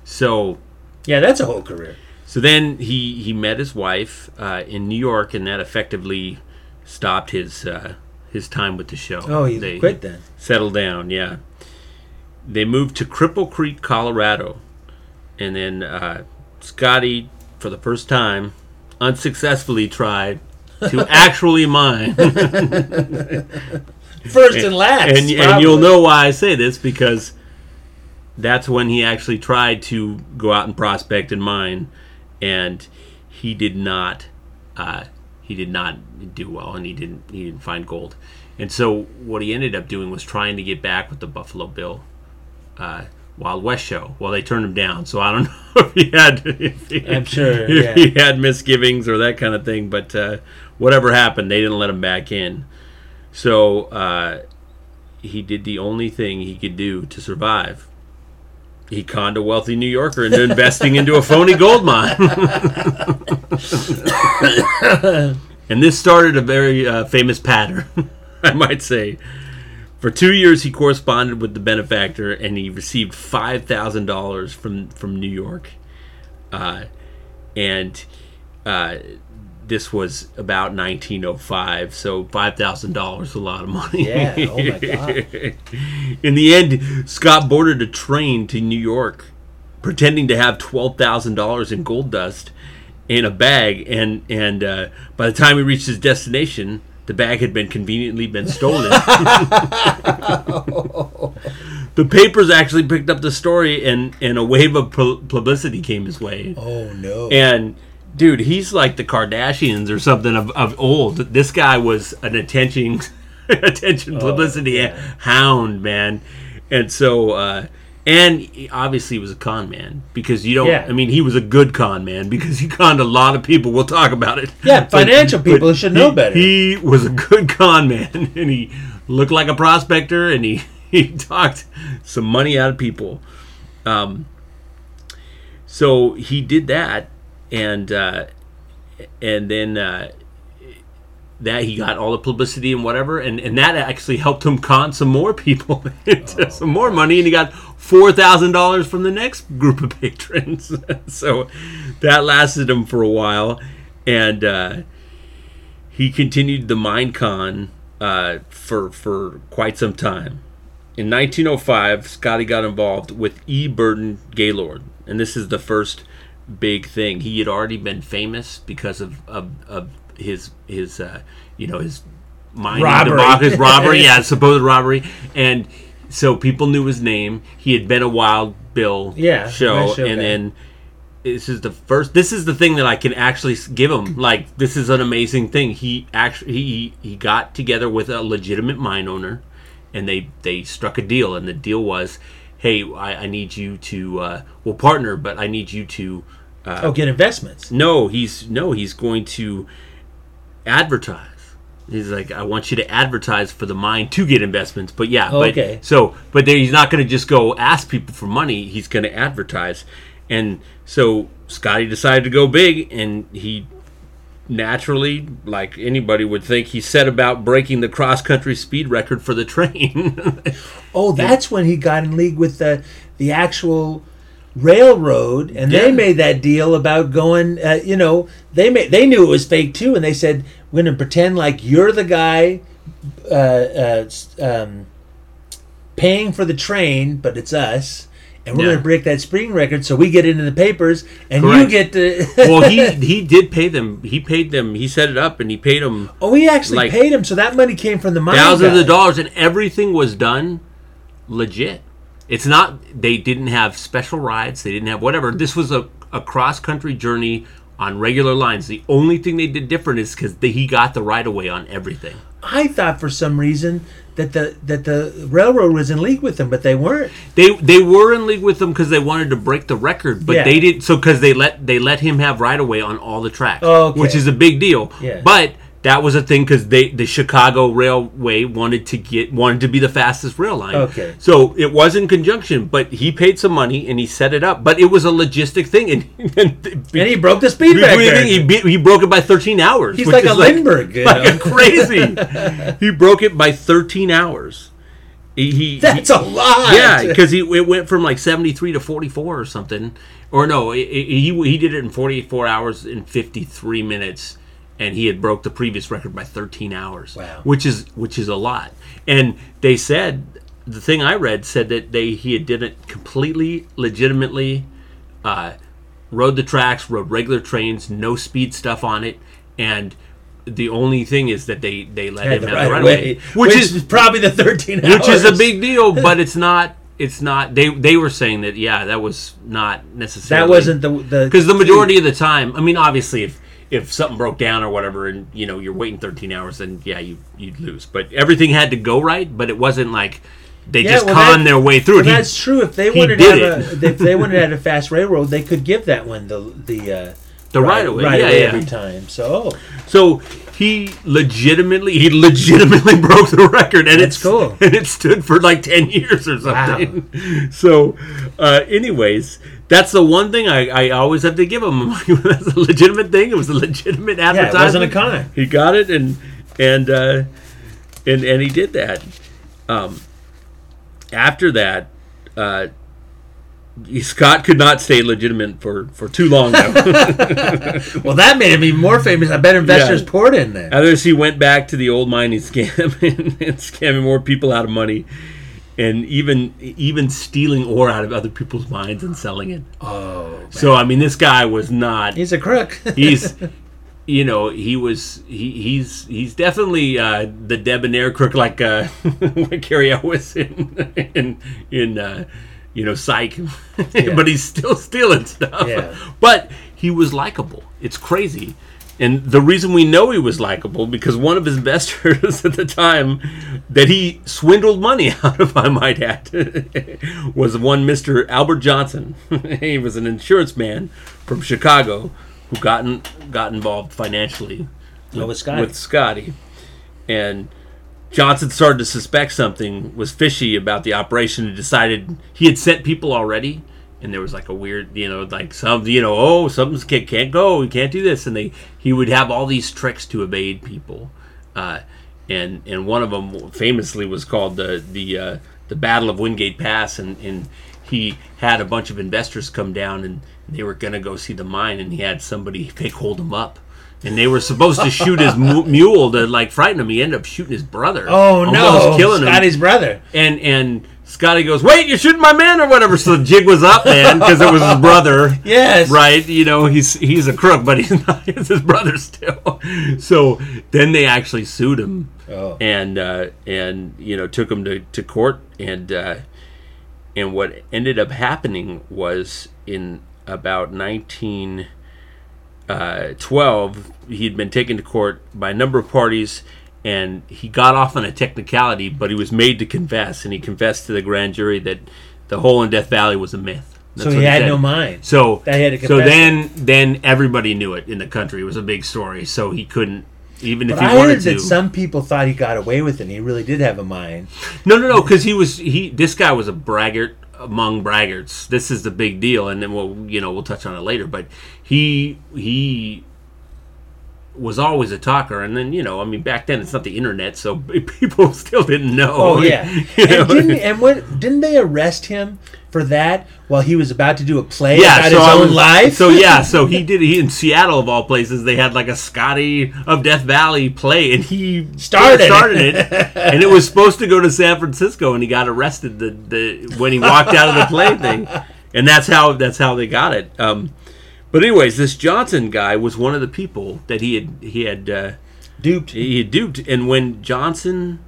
So Yeah, that's a whole career. so then he he met his wife uh, in New York, and that effectively stopped his uh, his time with the show. Oh, he They- quit then. settled down. Yeah, they moved to Cripple Creek, Colorado, and then uh, Scotty, for the first time, unsuccessfully tried to actually mine. First and last. and, and you'll know why I say this because that's when he actually tried to go out and prospect and mine, and he did not. Uh, he did not do well, and he didn't. He didn't find gold. And so what he ended up doing was trying to get back with the Buffalo Bill uh, Wild West show. Well, they turned him down, so I don't know if he had if he, I'm sure, if yeah. he had misgivings or that kind of thing. But uh, whatever happened, they didn't let him back in. So uh, he did the only thing he could do to survive. He conned a wealthy New Yorker into investing into a phony gold mine. and this started a very uh, famous pattern, I might say. For two years, he corresponded with the benefactor, and he received five thousand dollars from from New York, uh, and uh, this was about 1905. So five thousand dollars a lot of money. Yeah, oh my God. In the end, Scott boarded a train to New York, pretending to have twelve thousand dollars in gold dust in a bag, and and uh, by the time he reached his destination, the bag had been conveniently been stolen. the papers actually picked up the story, and and a wave of pu- publicity came his way. Oh no! And dude, he's like the Kardashians or something of, of old. This guy was an attention attention publicity hound, man. And so uh and obviously he was a con man because you don't Yeah. I mean he was a good con man because he conned a lot of people. We'll talk about it. Yeah, But- financial people should know he- better. He was a good con man and he looked like a prospector and he he talked some money out of people. Um so he did that and uh and then uh that he got all the publicity and whatever, and, and that actually helped him con some more people into some more money, and he got four thousand dollars from the next group of patrons. so that lasted him for a while, and uh, he continued the mind con uh, for for quite some time. In 1905, Scotty got involved with E. Burdon Gaylord, and this is the first big thing. He had already been famous because of of, of his his uh, you know his mining Robbery. debacle, his robbery, yeah, supposed robbery, and so people knew his name. He had been a Wild Bill Yeah, show, show and guy. then this is the first this is the thing that i can actually give him like this is an amazing thing he actually he he got together with a legitimate mine owner and they they struck a deal and the deal was hey i, I need you to uh we'll partner but i need you to Uh, oh, get investments. no he's no he's going to advertise. He's like i want you to advertise for the mine to get investments. But yeah but Okay. so but there, he's not going to just go ask people for money. He's going to advertise. And so scotty decided to go big and he naturally like anybody would think he set about breaking the cross country speed record for the train. Oh, that's when he got in league with the the actual railroad, and Yeah. they made that deal about going. Uh, you know, they made they knew it was fake too, and they said we're going to pretend like you're the guy uh, uh, um, paying for the train, but it's us. And we're Yeah. going to break that spring record, so we get into the papers, and you get to. well he he did pay them he paid them he set it up and he paid them oh, he actually like- paid him, so that money came from the mine thousands guy. of dollars and everything was done legit it's not they didn't have special rides they didn't have whatever this was a, a cross country journey on regular lines the only thing they did different is because he got the right of way on everything I thought for some reason that the that the railroad was in league with them, but they weren't. they they were in league with them because they wanted to break the record but Yeah. they didn't. so because they let they let him have right of way on all the tracks Oh, okay. which is a big deal Yeah. but that was a thing because they the Chicago Railway wanted to get wanted to be the fastest rail line. Okay. So it was in conjunction, but he paid some money and he set it up. But it was a logistic thing, and and, And he broke the speed record. he, be- he broke it by 13 hours. He's like a Lindbergh, you like know? crazy. he broke it by 13 hours. He, he That's he- a lot. Yeah, because he it went from like 73 to 44 or something, or no, he he did it in 44 hours and 53 minutes, and he had broke the previous record by 13 hours. Wow. which is which is a lot. And they said the thing I read said that they he had did it completely legitimately, uh, rode the tracks, rode regular trains, no speed stuff on it, and. The only thing is that they they let Had him the have right the right of way, which, is probably the thirteen hours. which is a big deal, but it's not. It's not. They they were saying that yeah, that was not necessarily That wasn't the the because the majority of the time. I mean, obviously, if if something broke down or whatever, and you know you're waiting 13 hours, then yeah, you you'd lose. But everything had to go right. But it wasn't like they Yeah, just well, conned that- their way through Well, it. He- that's true. If they he wanted to have a, if they wanted to have a fast railroad, they could give that one the the uh, The right-of-way, right yeah, away yeah. every time. So oh, So he legitimately, he legitimately broke the record, and That's it's cool. and it stood for like ten years or something. So, uh, anyways, that's the one thing I, I always have to give him. that's a legitimate thing. It was a legitimate advertisement. yeah, it wasn't a con. He got it, and and uh, and and he did that. Um, after that, uh, Scott could not stay legitimate for for too long. Well, that made him even more famous. I bet investors Yeah. poured in there. Others, he went back to the old mining scam and, and scamming more people out of money, and even even stealing ore out of other people's mines and selling it. Oh, So I mean, this guy was not. he's a crook. He's, you know, he was. He, he's he's definitely uh, the debonair crook, like uh, Cary Elwes in in in uh, you know Psych, but he's still stealing stuff. Yeah. But he was likable. It's crazy. And the reason we know he was likable because one of his investors at the time that he swindled money out of, I might add, was one Mr. Albert Johnson. he was an insurance man from Chicago who got in, got involved financially Oh, with Scotty. with Scotty. And Johnson started to suspect something was fishy about the operation and decided he had sent people already. And there was like a weird, you know, like some, you know, oh, something's can't, can't go, we can't do this, and they he would have all these tricks to evade people, uh, and and one of them famously was called the the uh, the Battle of Wingate Pass, and and he had a bunch of investors come down and they were gonna go see the mine, and he had somebody fake hold him up. And they were supposed to shoot his mule to like frighten him. He ended up shooting his brother. oh no, killing him Scotty's brother. and and Scotty goes, "Wait, you're shooting my man or whatever." So the jig was up, man, because it was his brother. Yes. Right, you know he's he's a crook, but he's not. It's his brother still. So then they actually sued him, Oh. and uh, and you know took him to, to court, and uh, and what ended up happening was in about 1912, uh, he'd been taken to court by a number of parties, and he got off on a technicality, but he was made to confess, and he confessed to the grand jury that the hole in Death Valley was a myth. That's So he had said. no mind. So That he had to so then then everybody knew it in the country. It was a big story. So he couldn't even if he I wanted heard to. that some people thought he got away with it. and He really did have a mind. No, no, no, because he was he. This guy was a braggart among braggarts. This is the big deal, and then we'll you know we'll touch on it later. But he he was always a talker, and then you know I mean back then it's not the internet, so people still didn't know. Oh yeah, You know? and didn't and what didn't they arrest him for that while he was about to do a play yeah, about so his I own was- life? So yeah, so he did. He in Seattle of all places, they had like a Scotty of Death Valley play, and he Started it. started it, and it was supposed to go to San Francisco, and he got arrested the, the when he walked out of the play thing, and that's how that's how they got it. Um, but anyways, this Johnson guy was one of the people that he had he had uh, duped. he had duped, and when Johnson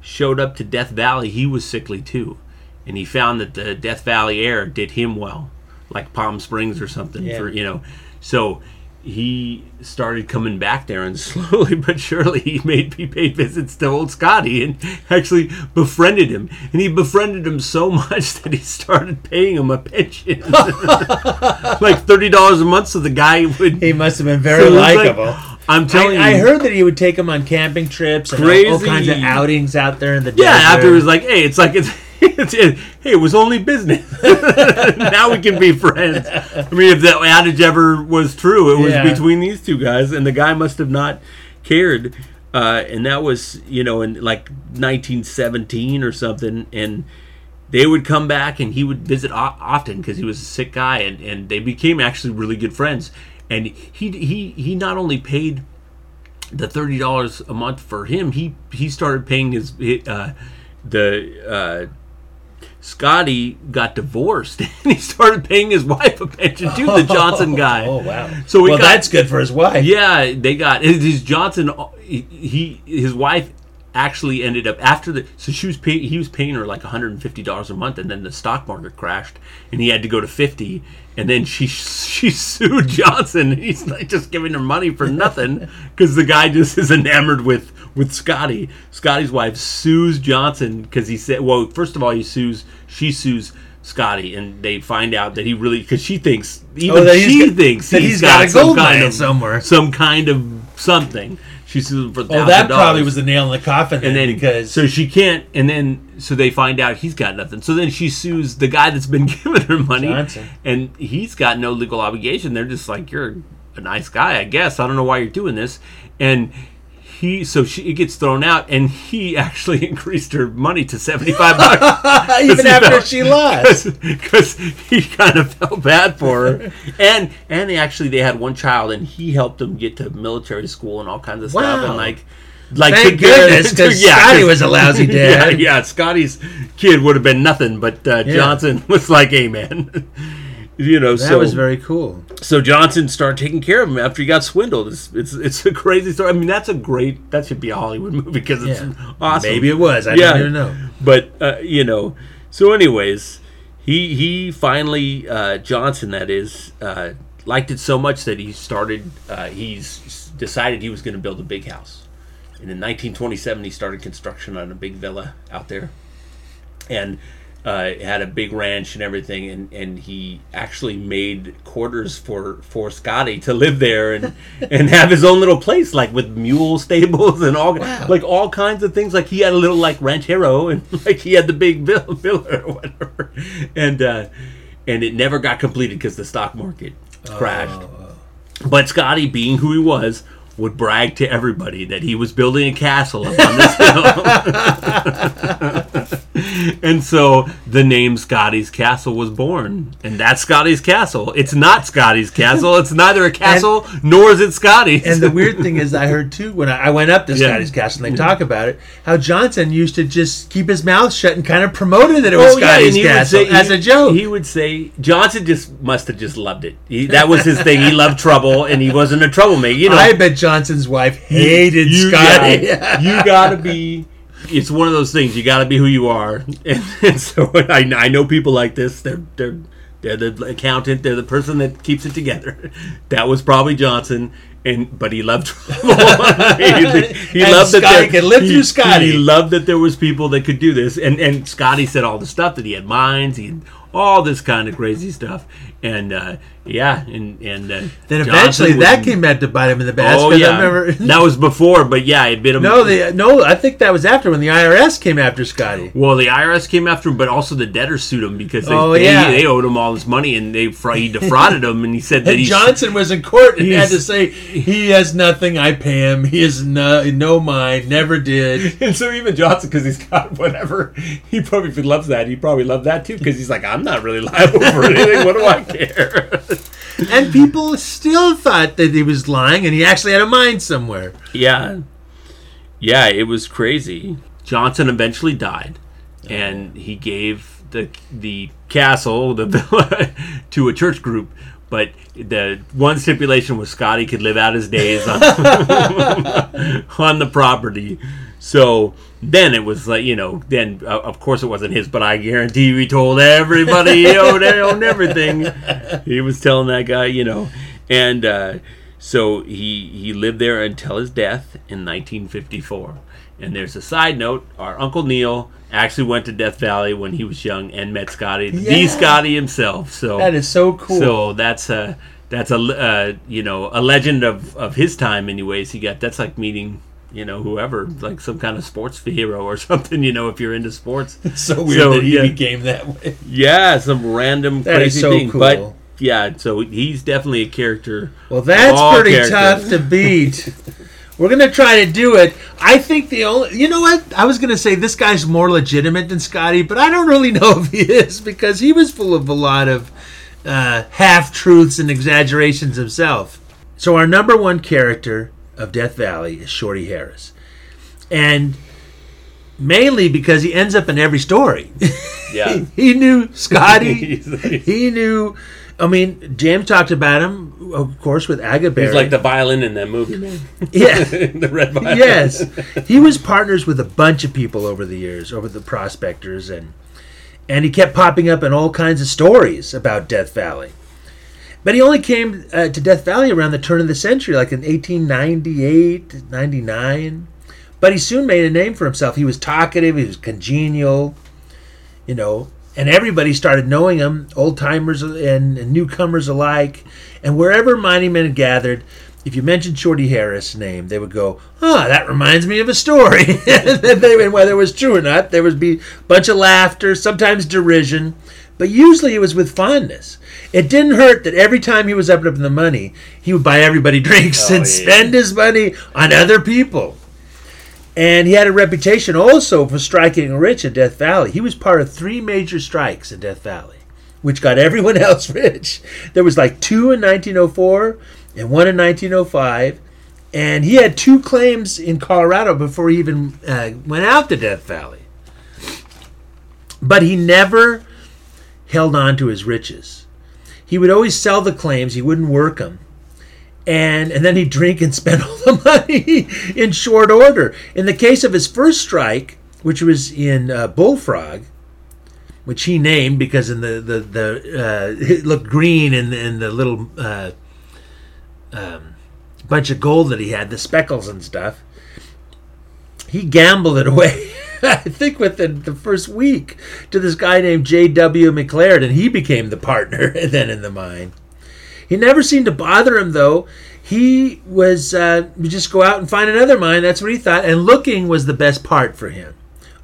showed up to Death Valley, he was sickly too, and he found that the Death Valley air did him well, like Palm Springs or something. Yeah. For you know, so he started coming back there, and slowly but surely he made he paid visits to old Scotty and actually befriended him, and he befriended him so much that he started paying him a pension, like thirty dollars a month, so the guy would. He must have been very So was like- likable. I'm telling I, you, I heard that he would take him on camping trips and all, all kinds of outings out there in the Yeah, desert. after it was like, hey, it's like it's, it's it, hey, it was only business. now we can be friends. I mean, if that adage ever was true, it was Yeah. between these two guys, and the guy must have not cared. Uh, and that was, you know, in like 1917 or something, and they would come back and he would visit o- often because he was a sick guy, and, and they became actually really good friends. And he he he not only paid the thirty dollars a month for him, he he started paying his uh, the uh, Scotty got divorced and he started paying his wife a pension too. The Johnson oh, guy. Oh wow! So he well, got- that's good for his wife. Yeah, they got his Johnson. He, his wife actually ended up after the so she was pay, he was paying her like 150 dollars a month and then the stock market crashed and he had to go to 50 and then she she sued Johnson he's like just giving her money for nothing because the guy just is enamored with with Scotty Scotty's wife sues Johnson because he said well first of all he sues she sues Scotty and they find out that he really because she thinks oh, even Oh, she got- thinks he's he's got, got a some gold kind of somewhere. some kind of something she sues him for Oh, that probably was the nail in the coffin. and then because so she can't and then so they find out he's got nothing so then she sues the guy that's been giving her money Johnson. and he's got no legal obligation they're just like you're a nice guy i guess i don't know why you're doing this and he so she it gets thrown out and he actually increased her money to 75 bucks. Even after she lost. because he kind of felt bad for her. And and they actually they had one child and he helped them get to military school and all kinds of stuff and like like Thank care of- yeah, Scotty was a lousy dad. yeah, yeah scotty's kid would have been nothing but uh, johnson was like hey man you know so That so was very cool. so Johnson started taking care of him after he got swindled. It's it's, it's a crazy story. I mean, that's a great that should be a Hollywood movie because it's Yeah. awesome. Maybe it was. I Yeah. don't even know. But uh, you know, so anyways, he he finally uh, Johnson that is uh, liked it so much that he started. Uh, he's decided he was going to build a big house, and in 1927 he started construction on a big villa out there, and. Uh, had a big ranch and everything, and, and he actually made quarters for, for Scotty to live there and, and have his own little place, like with mule stables and all like all kinds of things. Like he had a little like ranchero and like he had the big vill- villa or whatever, and uh, and it never got completed because the stock market crashed. But Scotty, being who he was, would brag to everybody that he was building a castle up on this hill. And so the name Scotty's Castle was born. And that's Scotty's Castle. It's not Scotty's Castle. It's neither a castle nor is it Scotty's. And the weird thing is, I heard too when I, I went up to Yeah. Scotty's Castle and they talk about it, how Johnson used to just keep his mouth shut and kind of promoted that it was Oh, Scotty's and would Castle say- as he- a joke. He would say Johnson just must have just loved it. He, that was his thing. He loved trouble, and he wasn't a troublemaker. You know, I bet Johnson's wife hated you, Scotty. yeah, you gotta be. It's one of those things. You gotta be who you are, and, and so I, I know people like this. They're they're they're the accountant. They're the person that keeps it together. That was probably Johnson. And but he loved trouble. he, he loved that Scotty there- could live he- through Scotty. He loved that there was people that could do this. And and Scotty said all the stuff that he had mines. He had all this kind of crazy stuff. And uh, yeah, and and uh, Then Johnson eventually was- that came back to bite him in the ass. Oh 'cause yeah, I remember. that was before, but yeah, it bit him. no, the no. I think that was after when the IRS came after Scotty. well, the IRS came after him, but also the debtors sued him because they, Oh, yeah. they owed him all this money and they he defrauded them, and he said that And he Johnson was in court and had to say he has nothing. I pay him. He has no no mind. Never did. And so even Johnson, because he's got whatever, he probably if he loves that, he probably loved that too, because he's like, I'm not really liable for anything. What do I care? And people still thought that he was lying, and he actually had a mine somewhere. yeah, yeah, it was crazy. Johnson eventually died, and he gave the the castle, the villa, to a church group. But the one stipulation was Scotty could live out his days on, on the property. So then it was like you know, then uh, of course it wasn't his, but I guarantee he told everybody he owned, owned everything. He was telling that guy, you know, and uh, so he he lived there until his death in 1954. And there's a side note: our uncle Neil actually went to Death Valley when he was young and met Scotty, Yeah. the Scotty himself. So That is so cool. so that's a that's a uh, you know a legend of of his time. Anyways, he got that's like meeting you know whoever like some kind of sports hero or something. You know if you're into sports. so weird So, that he yeah. became that way. Yeah, some random That crazy so thing. cool. But yeah, so he's definitely a character. Well, that's pretty characters. tough to beat. We're gonna try to do it. I think the only, you know what? I was gonna say this guy's more legitimate than Scotty, but I don't really know if he is because he was full of a lot of uh, half truths and exaggerations himself. So our number one character of Death Valley is Shorty Harris, and mainly because he ends up in every story. Yeah. he knew Scotty. He knew I mean, James talked about him, of course, with Aguereberry. He's like the violin in that movie, yeah. the red violin. yes, he was partners with a bunch of people over the years, over the prospectors, and and he kept popping up in all kinds of stories about Death Valley. But he only came uh, to Death Valley around the turn of the century, like in 1898, 99. But he soon made a name for himself. He was talkative, he was congenial, you know, and everybody started knowing him, old timers and, and newcomers alike. And wherever mining men gathered, if you mentioned Shorty Harris' name, they would go, "Ah, that reminds me of a story." and whether it was true or not, there would be a bunch of laughter, sometimes derision, but usually it was with fondness. It didn't hurt that every time he was up in the money, he would buy everybody drinks Oh, and yeah. spend his money on other people. And he had a reputation also for striking rich in Death Valley. He was part of three major strikes in Death Valley, which got everyone else rich. There was like two in 1904 and one in 1905. And he had two claims in Colorado before he even uh, went out to Death Valley. But he never held on to his riches. He would always sell the claims, he wouldn't work them and and then he'd drink and spend all the money in short order. In the case of his first strike, which was in uh, Bullfrog, which he named because in the the the uh, it looked green in the, in the little uh, um, bunch of gold that he had, the speckles and stuff. He gambled it away. I think within the first week to this guy named J.W. McLaren, and he became the partner then in the mine. He never seemed to bother him though. He was uh, just go out and find another mine. That's what he thought. And looking was the best part for him,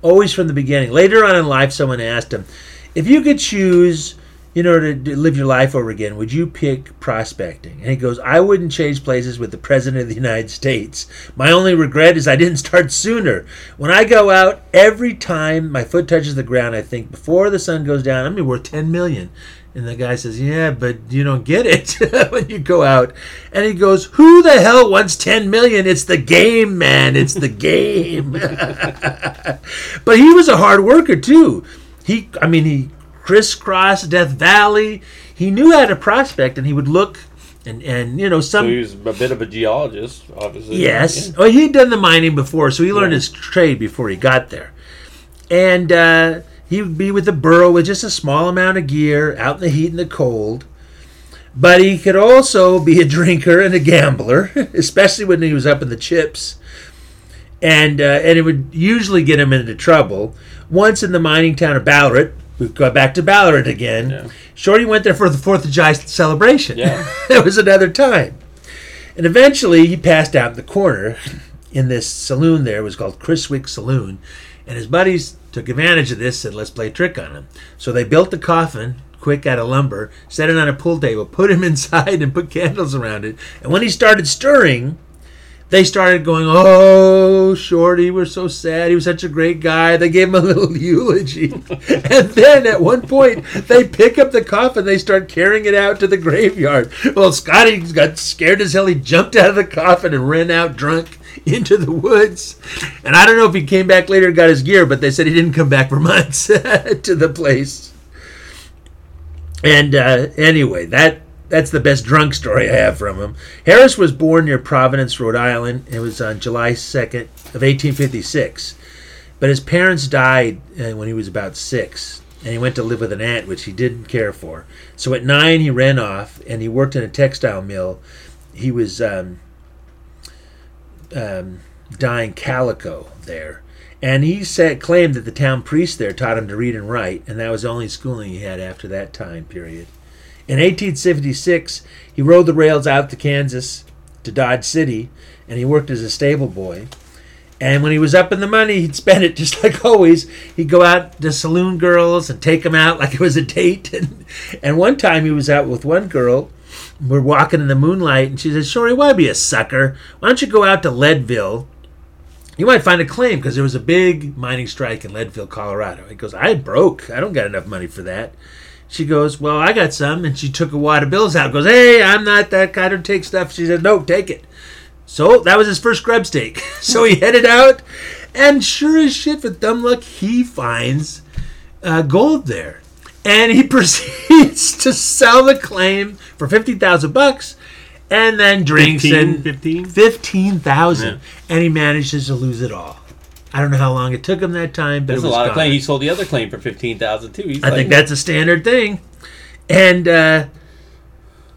always from the beginning. Later on in life, someone asked him, "If you could choose, you know, to, to live your life over again, would you pick prospecting?" And he goes, "I wouldn't change places with the president of the United States. My only regret is I didn't start sooner. When I go out, every time my foot touches the ground, I think before the sun goes down, I'm gonna be worth ten million. And the guy says, "Yeah, but you don't get it when you go out." And he goes, "Who the hell wants 10 million? It's the game, man. It's the game." but he was a hard worker too. He I mean, he crisscrossed Death Valley. He knew how to prospect and he would look and and you know some So he was a bit of a geologist, obviously. Yes. Well, he'd done the mining before, so he learned Yeah. his trade before he got there. And uh, he would be with the burro with just a small amount of gear, out in the heat and the cold. But he could also be a drinker and a gambler, especially when he was up in the chips. And uh, and it would usually get him into trouble. Once in the mining town of Ballarat, we go back to Ballarat again. Yeah. Shorty went there for the Fourth of July celebration. Yeah. it was another time. And eventually he passed out in the corner in this saloon there. It was called Criswick Saloon. And his buddies took advantage of this said, let's play a trick on him. So they built the coffin quick out of lumber, set it on a pool table, put him inside, and put candles around it. And when he started stirring, they started going, Oh, Shorty, we're so sad. He was such a great guy. They gave him a little eulogy. and then at one point, they pick up the coffin, they start carrying it out to the graveyard. Well, Scotty got scared as hell. He jumped out of the coffin and ran out drunk into the woods. And I don't know if he came back later and got his gear, but they said he didn't come back for months to the place. And uh, anyway, that that's the best drunk story I have from him. Harris was born near Providence, Rhode Island. It was on July 2nd of 1856. But his parents died uh, when he was about six, and he went to live with an aunt, which he didn't care for. So at nine, he ran off, and he worked in a textile mill. He was um, um, dyeing calico there. And he said, claimed that the town priest there taught him to read and write, and that was the only schooling he had after that time period. In 1876, he rode the rails out to Kansas to Dodge City, and he worked as a stable boy. And when he was up in the money, he'd spend it just like always. He'd go out to saloon girls and take them out like it was a date. And, and one time he was out with one girl. We're walking in the moonlight, and she says, Shorty, why be a sucker? Why don't you go out to Leadville? You might find a claim because there was a big mining strike in Leadville, Colorado. He goes, I broke. I don't got enough money for that. She goes, Well, I got some. And she took a wad of bills out. Goes, Hey, I'm not that guy to take stuff. She said, No, take it. So that was his first grub stake. so he headed out, and sure as shit, with dumb luck, he finds uh, gold there. And he proceeds to sell the claim for fifty thousand bucks, and then drinks 15, and 15? fifteen thousand, Yeah. and he manages to lose it all. I don't know how long it took him that time, but There's it a was lot of claim. He sold the other claim for fifteen thousand too. He's I think that's a standard thing. And uh,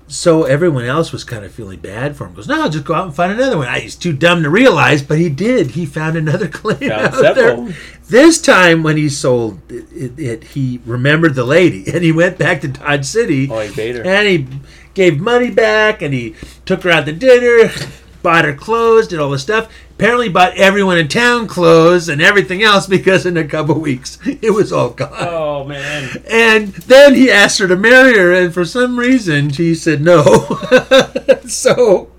so everyone else was kind of feeling bad for him. Goes, no, I'll just go out and find another one. He's too dumb to realize, but he did. He found another claim Found out several. there. This time, when he sold it, it, it, he remembered the lady, and he went back to Dodge City. Oh, he paid her. And he gave money back, and he took her out to dinner, bought her clothes, did all this stuff. Apparently, bought everyone in town clothes and everything else because in a couple weeks it was all gone. Oh man. And then he asked her to marry her, and for some reason she said no. so,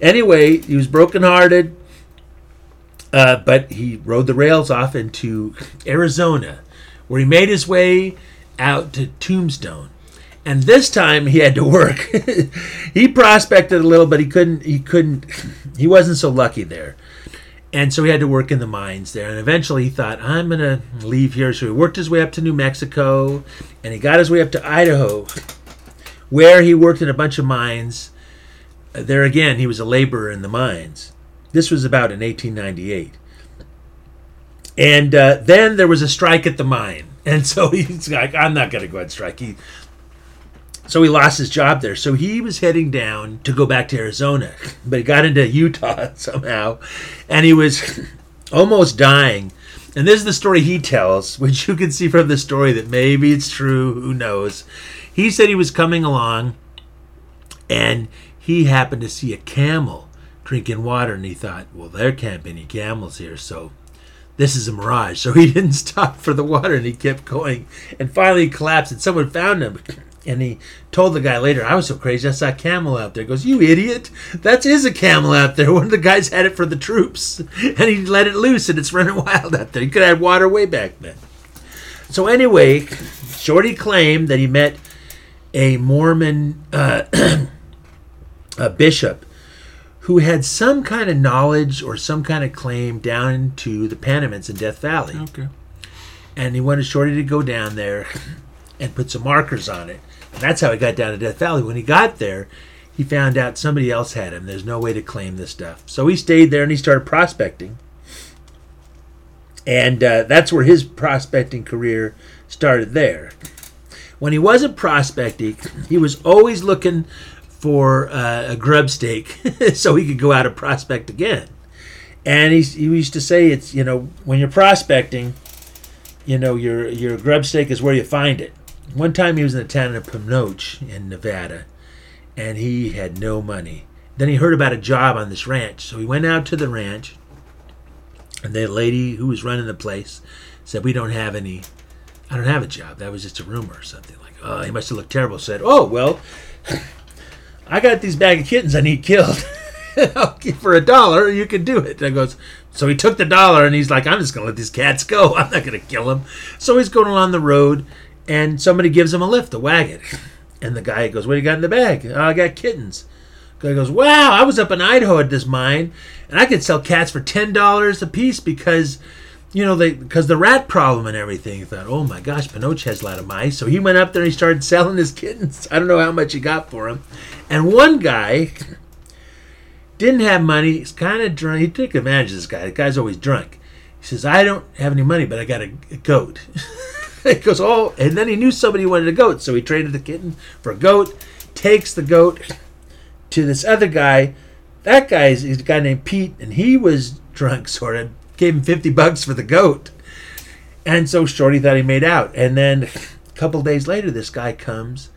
anyway, he was brokenhearted, uh, but he rode the rails off into Arizona, where he made his way out to Tombstone. And this time he had to work. he prospected a little, but he couldn't. He couldn't. He wasn't so lucky there. And so he had to work in the mines there. And eventually he thought, I'm going to leave here. So he worked his way up to New Mexico and he got his way up to Idaho, where he worked in a bunch of mines. Uh, There again, he was a laborer in the mines. This was about in 1898. And uh, then there was a strike at the mine. And so he's like, I'm not going to go on strike. He, so he lost his job there. So he was heading down to go back to Arizona, but he got into Utah somehow, and he was almost dying. And this is the story he tells, which you can see from the story that maybe it's true. Who knows? He said he was coming along, and he happened to see a camel drinking water, and he thought, "Well, there can't be any camels here, so." This is a mirage. So he didn't stop for the water and he kept going. And finally collapsed and someone found him. And he told the guy later, I was so crazy, I saw a camel out there. He goes, You idiot. That is a camel out there. One of the guys had it for the troops. And he let it loose and it's running wild out there. He could have had water way back then. So anyway, Shorty claimed that he met a Mormon uh, a bishop who had some kind of knowledge or some kind of claim down to the Panamints in Death Valley. Okay. And he wanted Shorty to go down there and put some markers on it. And that's how he got down to Death Valley. When he got there, he found out somebody else had him. There's no way to claim this stuff. So he stayed there and he started prospecting. And uh, that's where his prospecting career started there. When he wasn't prospecting, he was always looking for uh, a grub stake so he could go out and prospect again. And he, he used to say, it's, you know, when you're prospecting, you know, your, your grub stake is where you find it. One time he was in the town of Pioche in Nevada, and he had no money. Then he heard about a job on this ranch, so he went out to the ranch, and the lady who was running the place said, "We don't have any. I don't have a job. That was just a rumor or something." Like, oh, he must have looked terrible. Said, "Oh well, I got these bag of kittens I need killed. For a dollar. You can do it." And goes, so he took the dollar and he's like, "I'm just gonna let these cats go. I'm not gonna kill them." So he's going along the road, and somebody gives him a lift, a wagon, and the guy goes, "What do you got in the bag?" "Oh, I got kittens." Guy goes, "Wow, I was up in Idaho at this mine, and I could sell cats for ten dollars a piece because, you know, they because the rat problem and everything." He thought, "Oh my gosh, Pioche has a lot of mice." So he went up there and he started selling his kittens. I don't know how much he got for them, and one guy didn't have money. He's kind of drunk. He took advantage of this guy. The guy's always drunk. He says, "I don't have any money, but I got a, a goat." he goes, "Oh," and then he knew somebody wanted a goat, so he traded the kitten for a goat. Takes the goat to this other guy. That guy is, is a guy named Pete, and he was drunk, sort of. Gave him 50 bucks for the goat. And so Shorty thought he made out. And then a couple days later, this guy comes,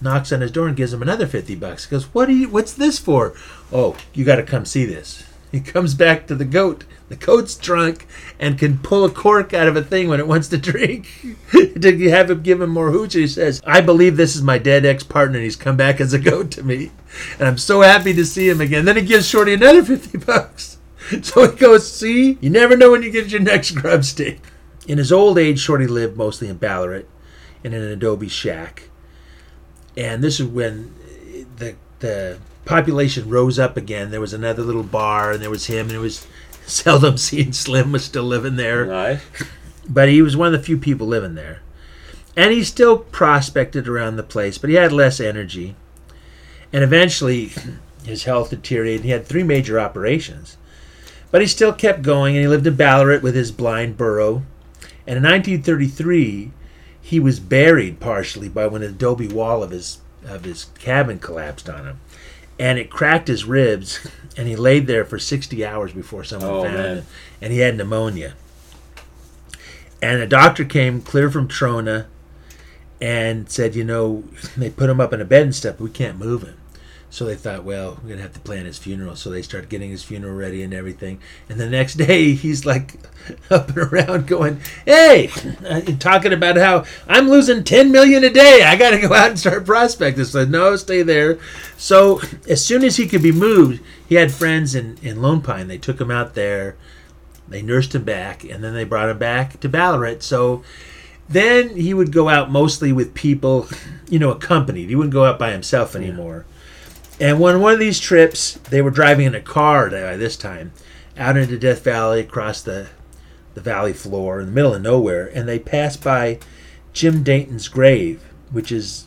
knocks on his door, and gives him another 50 bucks. He goes, what are you, What's this for? Oh, you got to come see this. He comes back to the goat. The goat's drunk and can pull a cork out of a thing when it wants to drink. to have him give him more hooch, he says, I believe this is my dead ex partner, and he's come back as a goat to me. And I'm so happy to see him again. Then he gives Shorty another 50 bucks. So he goes, See, you never know when you get your next grub stick. In his old age, Shorty lived mostly in Ballarat in an adobe shack. And this is when the, the population rose up again. There was another little bar, and there was him, and it was seldom seen Slim was still living there Nice. but he was one of the few people living there. And he still prospected around the place, but he had less energy. And eventually, his health deteriorated. He had three major operations. But he still kept going, and he lived in Ballarat with his blind burro. And in 1933, he was buried partially by when an adobe wall of his of his cabin collapsed on him, and it cracked his ribs, and he laid there for 60 hours before someone Oh, found man. him, and he had pneumonia. And a doctor came clear from Trona, and said, you know, they put him up in a bed and stuff, but we can't move him. So they thought, well, we're gonna have to plan his funeral. So they started getting his funeral ready and everything. And the next day, he's like up and around, going, "Hey," and talking about how I'm losing ten million a day. I got to go out and start prospecting. So no, stay there. So as soon as he could be moved, he had friends in in Lone Pine. They took him out there. They nursed him back, and then they brought him back to Ballarat. So then he would go out mostly with people, you know, accompanied. He wouldn't go out by himself anymore. And when one of these trips, they were driving in a car by uh, this time, out into Death Valley, across the the valley floor in the middle of nowhere, and they passed by Jim Dayton's grave, which is,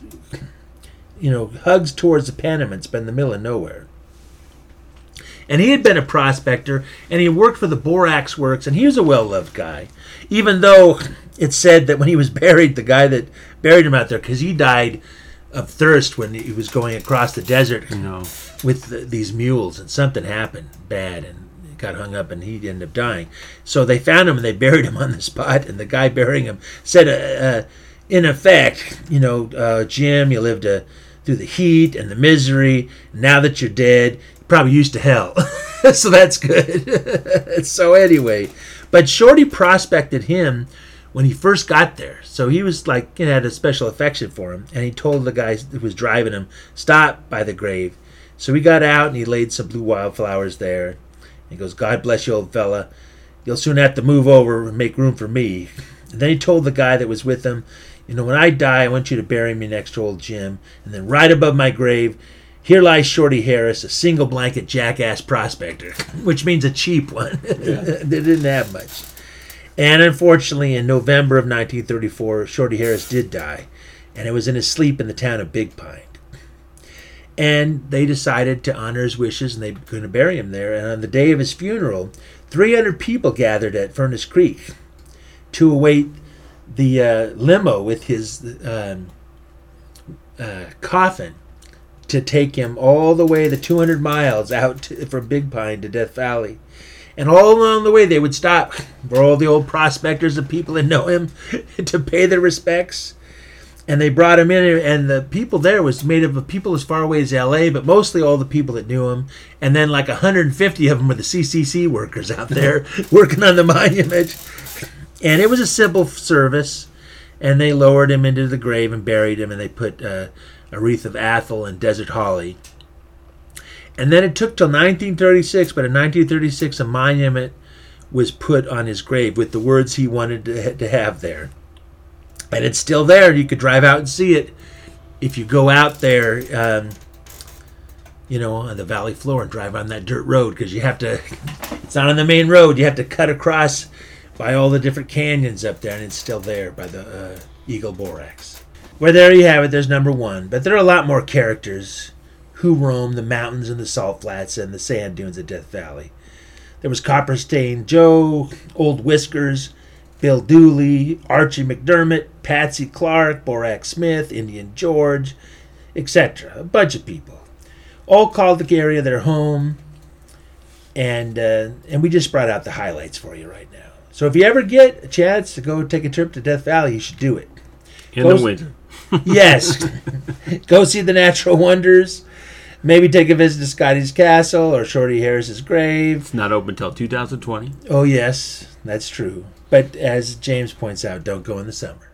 you know, hugs towards the Panamints, but in the middle of nowhere. And he had been a prospector, and he worked for the Borax Works, and he was a well-loved guy, even though it said that when he was buried, the guy that buried him out there, because he died of thirst when he was going across the desert No. with the, these mules, and something happened bad, and got hung up, and he ended up dying. So they found him, and they buried him on the spot, and the guy burying him said, uh, uh, in effect, you know, uh, Jim, you lived uh, through the heat and the misery. Now that you're dead, you're probably used to hell. so that's good. so anyway, but Shorty prospected him when he first got there. So he was like, you know, had a special affection for him. And he told the guy who was driving him, stop by the grave. So he got out and he laid some blue wildflowers there. He goes, God bless you, old fella. You'll soon have to move over and make room for me. And then he told the guy that was with him, you know, when I die, I want you to bury me next to old Jim. And then right above my grave, here lies Shorty Harris, a single blanket jackass prospector, which means a cheap one. they didn't have much. And unfortunately, in November of 1934, Shorty Harris did die, and it was in his sleep in the town of Big Pine. And they decided to honor his wishes, and they were going to bury him there. And on the day of his funeral, 300 people gathered at Furnace Creek to await the uh, limo with his um, uh, coffin to take him all the way the 200 miles out to, from Big Pine to Death Valley. And all along the way, they would stop for all the old prospectors and people that know him to pay their respects. And they brought him in, and the people there was made up of people as far away as L.A., but mostly all the people that knew him. And then like 150 of them were the CCC workers out there working on the monument. And it was a simple service. And they lowered him into the grave and buried him, and they put uh, a wreath of athel and desert holly. And then it took till 1936, but in 1936, a monument was put on his grave with the words he wanted to, to have there. And it's still there. You could drive out and see it if you go out there, um, you know, on the valley floor and drive on that dirt road because you have to, it's not on the main road. You have to cut across by all the different canyons up there, and it's still there by the uh, Eagle Borax. Well, there you have it. There's number one. But there are a lot more characters who roam the mountains and the salt flats and the sand dunes of Death Valley. There was Copper Stain Joe, Old Whiskers, Bill Dooley, Archie McDermott, Patsy Clark, Borax Smith, Indian George, etc. A bunch of people. All called the area their home. And uh, and we just brought out the highlights for you right now. So if you ever get a chance to go take a trip to Death Valley, you should do it. In Close- the winter. yes. Go see the natural wonders. Maybe take a visit to Scotty's Castle or Shorty Harris's grave. It's not open until 2020. Oh, yes, that's true. But as James points out, don't go in the summer.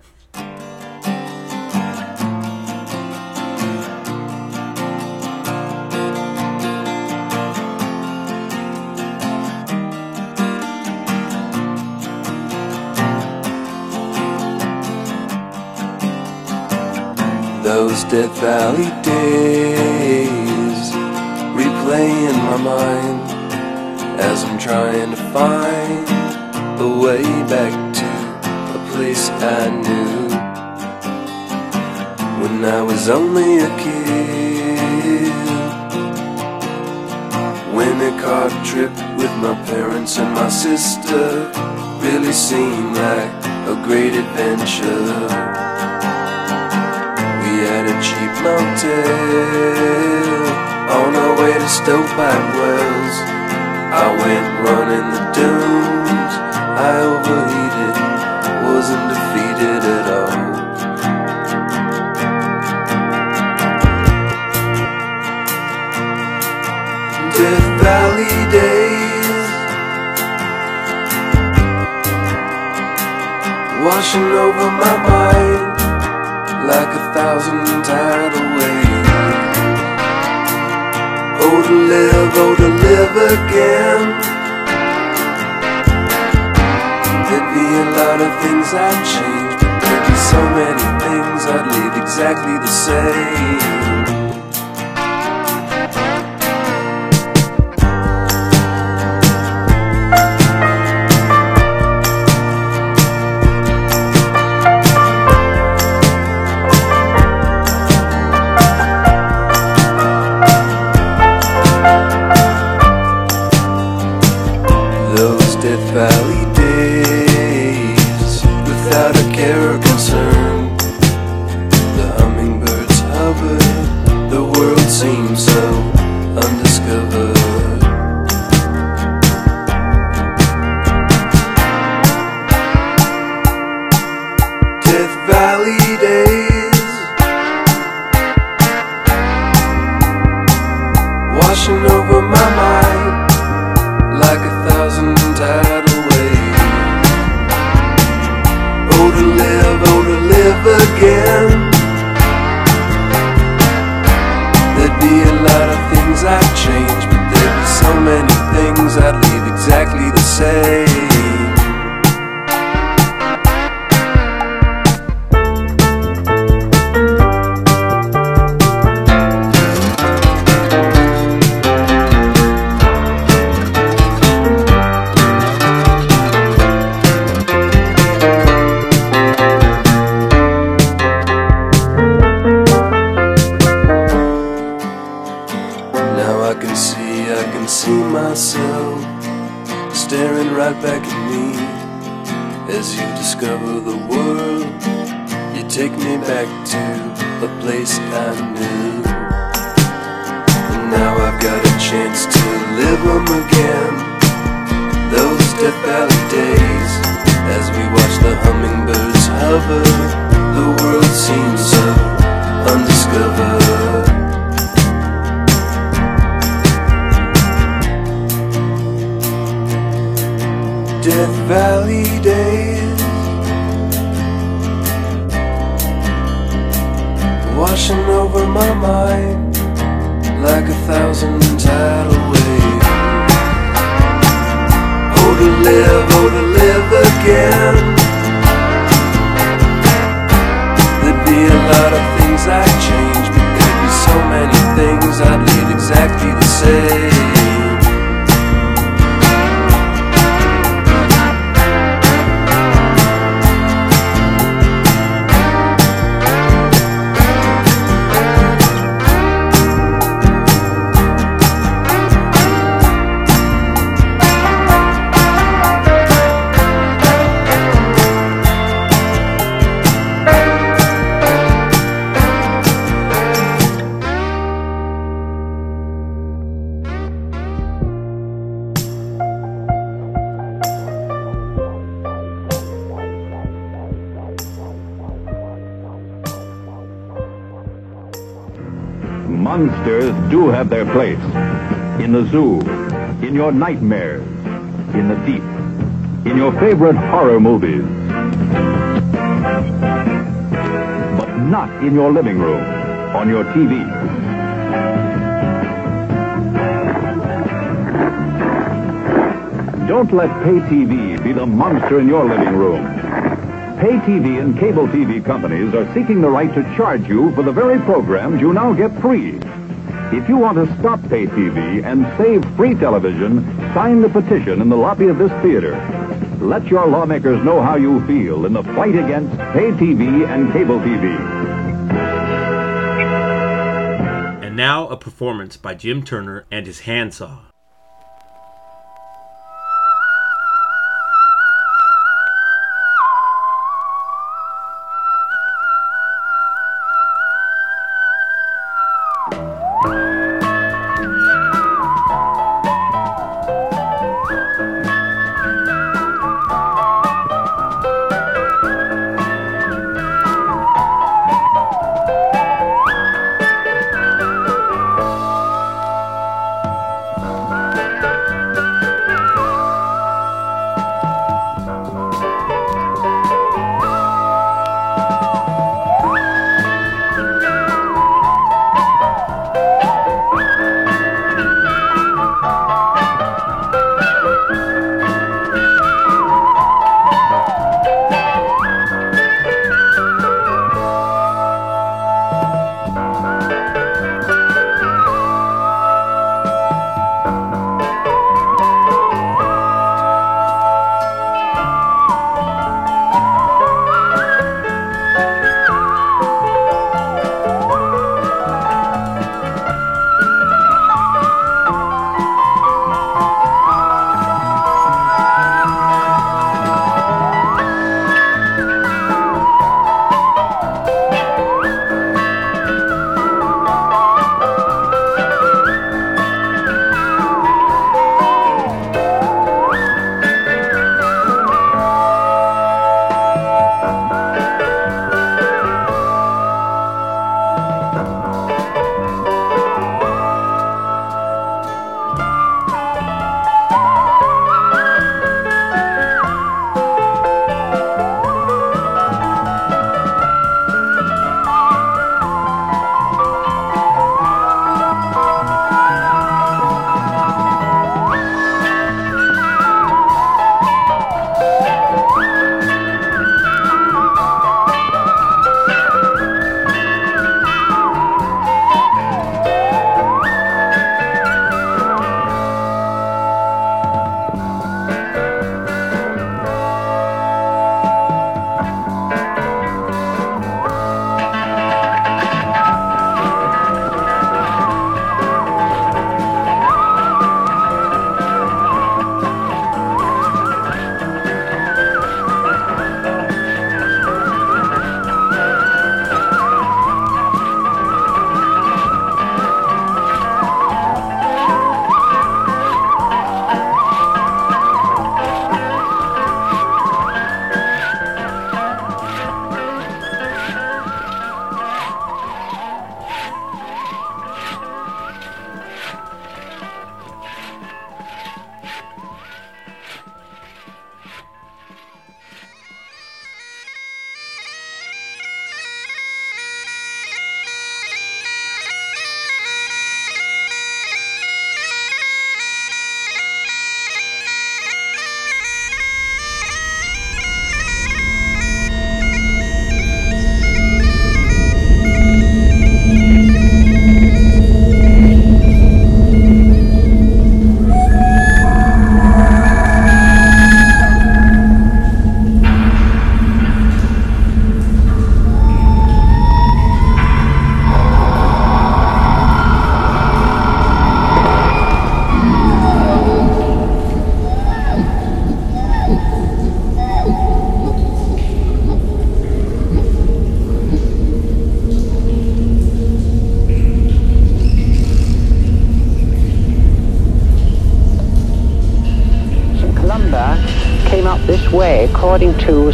Those Death Valley days replay in my mind as I'm trying to find a way back to a place I knew. when I was only a kid. When a car trip with my parents and my sister really seemed like a great adventure. We had a cheap motel on our way to Stovepipe Wells. I went running the dunes. Monsters do have their place. In the zoo, in your nightmares, in the deep, in your favorite horror movies. But not in your living room, on your TV. Don't let pay TV be the monster in your living room. Pay TV and cable TV companies are seeking the right to charge you for the very programs you now get free. If you want to stop pay TV and save free television, sign the petition in the lobby of this theater. Let your lawmakers know how you feel in the fight against pay TV and cable TV. And now a performance by Jim Turner and his handsaw.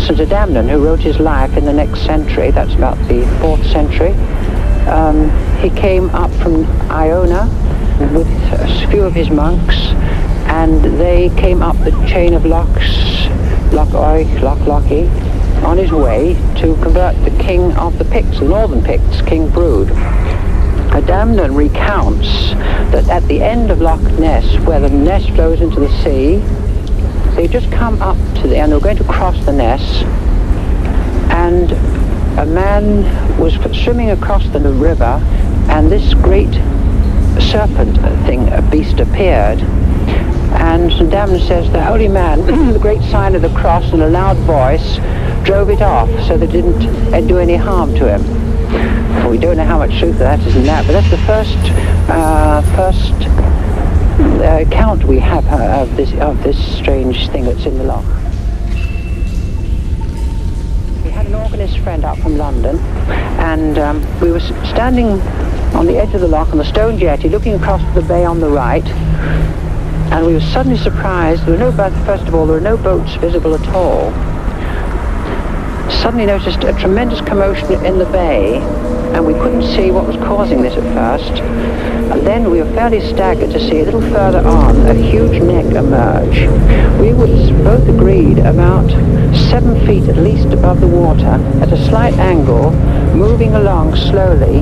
St. Adamnan, who wrote his life in the next century, that's about the 4th century. Um, he came up from Iona with a few of his monks, and they came up the chain of locks, Loch Oich, Loch Lochy, on his way to convert the king of the Picts, the northern Picts, King Brude. Adamnan recounts that at the end of Loch Ness, where the Ness flows into the sea, they just come up to and they're going to cross the Ness, and a man was swimming across the river, and this great serpent thing, a beast appeared, and St. Damon says the holy man, the great sign of the cross in a loud voice, drove it off so that it didn't do any harm to him. we don't know how much truth that is in that, but that's the first uh, first uh, account we have uh, of this of this strange thing that's in the loch. Organist friend out from London, and um, we were standing on the edge of the lock on the stone jetty, looking across the bay on the right, and we were suddenly surprised. There were no, first of all, there were no boats visible at all. Suddenly noticed a tremendous commotion in the bay and we couldn't see what was causing this at first. And then we were fairly staggered to see a little further on a huge neck emerge. We was both agreed about seven feet at least above the water at a slight angle, moving along slowly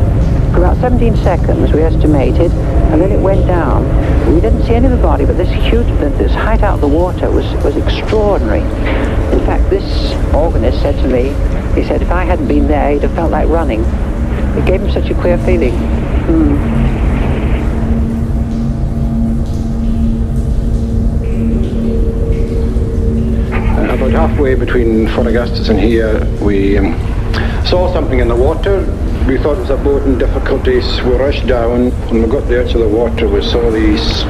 for about 17 seconds we estimated, and then it went down. We didn't see any of the body, but this huge, this height out of the water was, was extraordinary. In fact, this organist said to me, he said, if I hadn't been there, he'd have felt like running. It gave him such a queer feeling. Mm. about halfway between Fort Augustus and here, we um, saw something in the water. We thought it was a boat in difficulties. We rushed down. When we got to the edge of the water, we saw these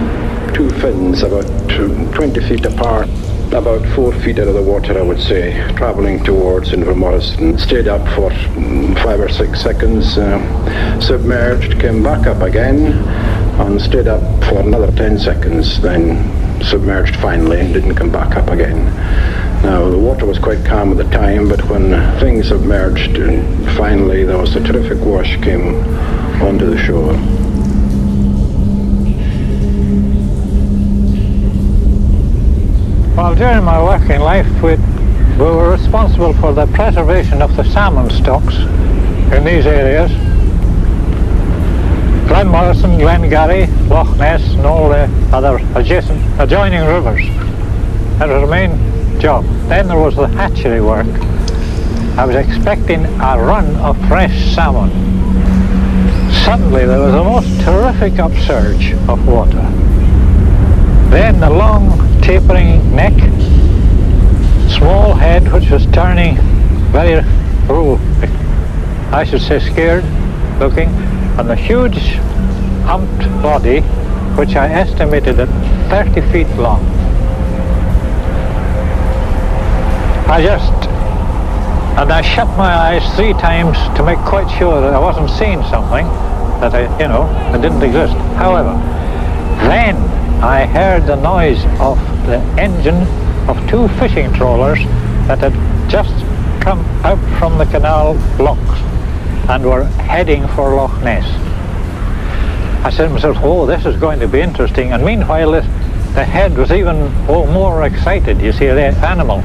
two fins about 20 feet apart about four feet out of the water, I would say, travelling towards Invermoriston. Stayed up for mm, five or six seconds, uh, submerged, came back up again, and stayed up for another 10 seconds, then submerged finally and didn't come back up again. Now, the water was quite calm at the time, but when things submerged, finally there was a terrific wash came onto the shore. Well, during my working life, we, we were responsible for the preservation of the salmon stocks in these areas. Glenmoriston, Glengarry, Loch Ness and all the other adjacent, adjoining rivers. That was the main job. Then there was the hatchery work. I was expecting a run of fresh salmon. Suddenly there was a most terrific upsurge of water. Then the long tapering neck, small head which was turning very, oh, I should say scared looking, and a huge humped body which I estimated at 30 feet long. I just, and I shut my eyes three times to make quite sure that I wasn't seeing something that I, you know, that didn't exist. However, then I heard the noise of the engine of two fishing trawlers that had just come out from the canal locks and were heading for Loch Ness. I said to myself, oh, this is going to be interesting. And meanwhile, the, the head was even oh, more excited, you see, the animal.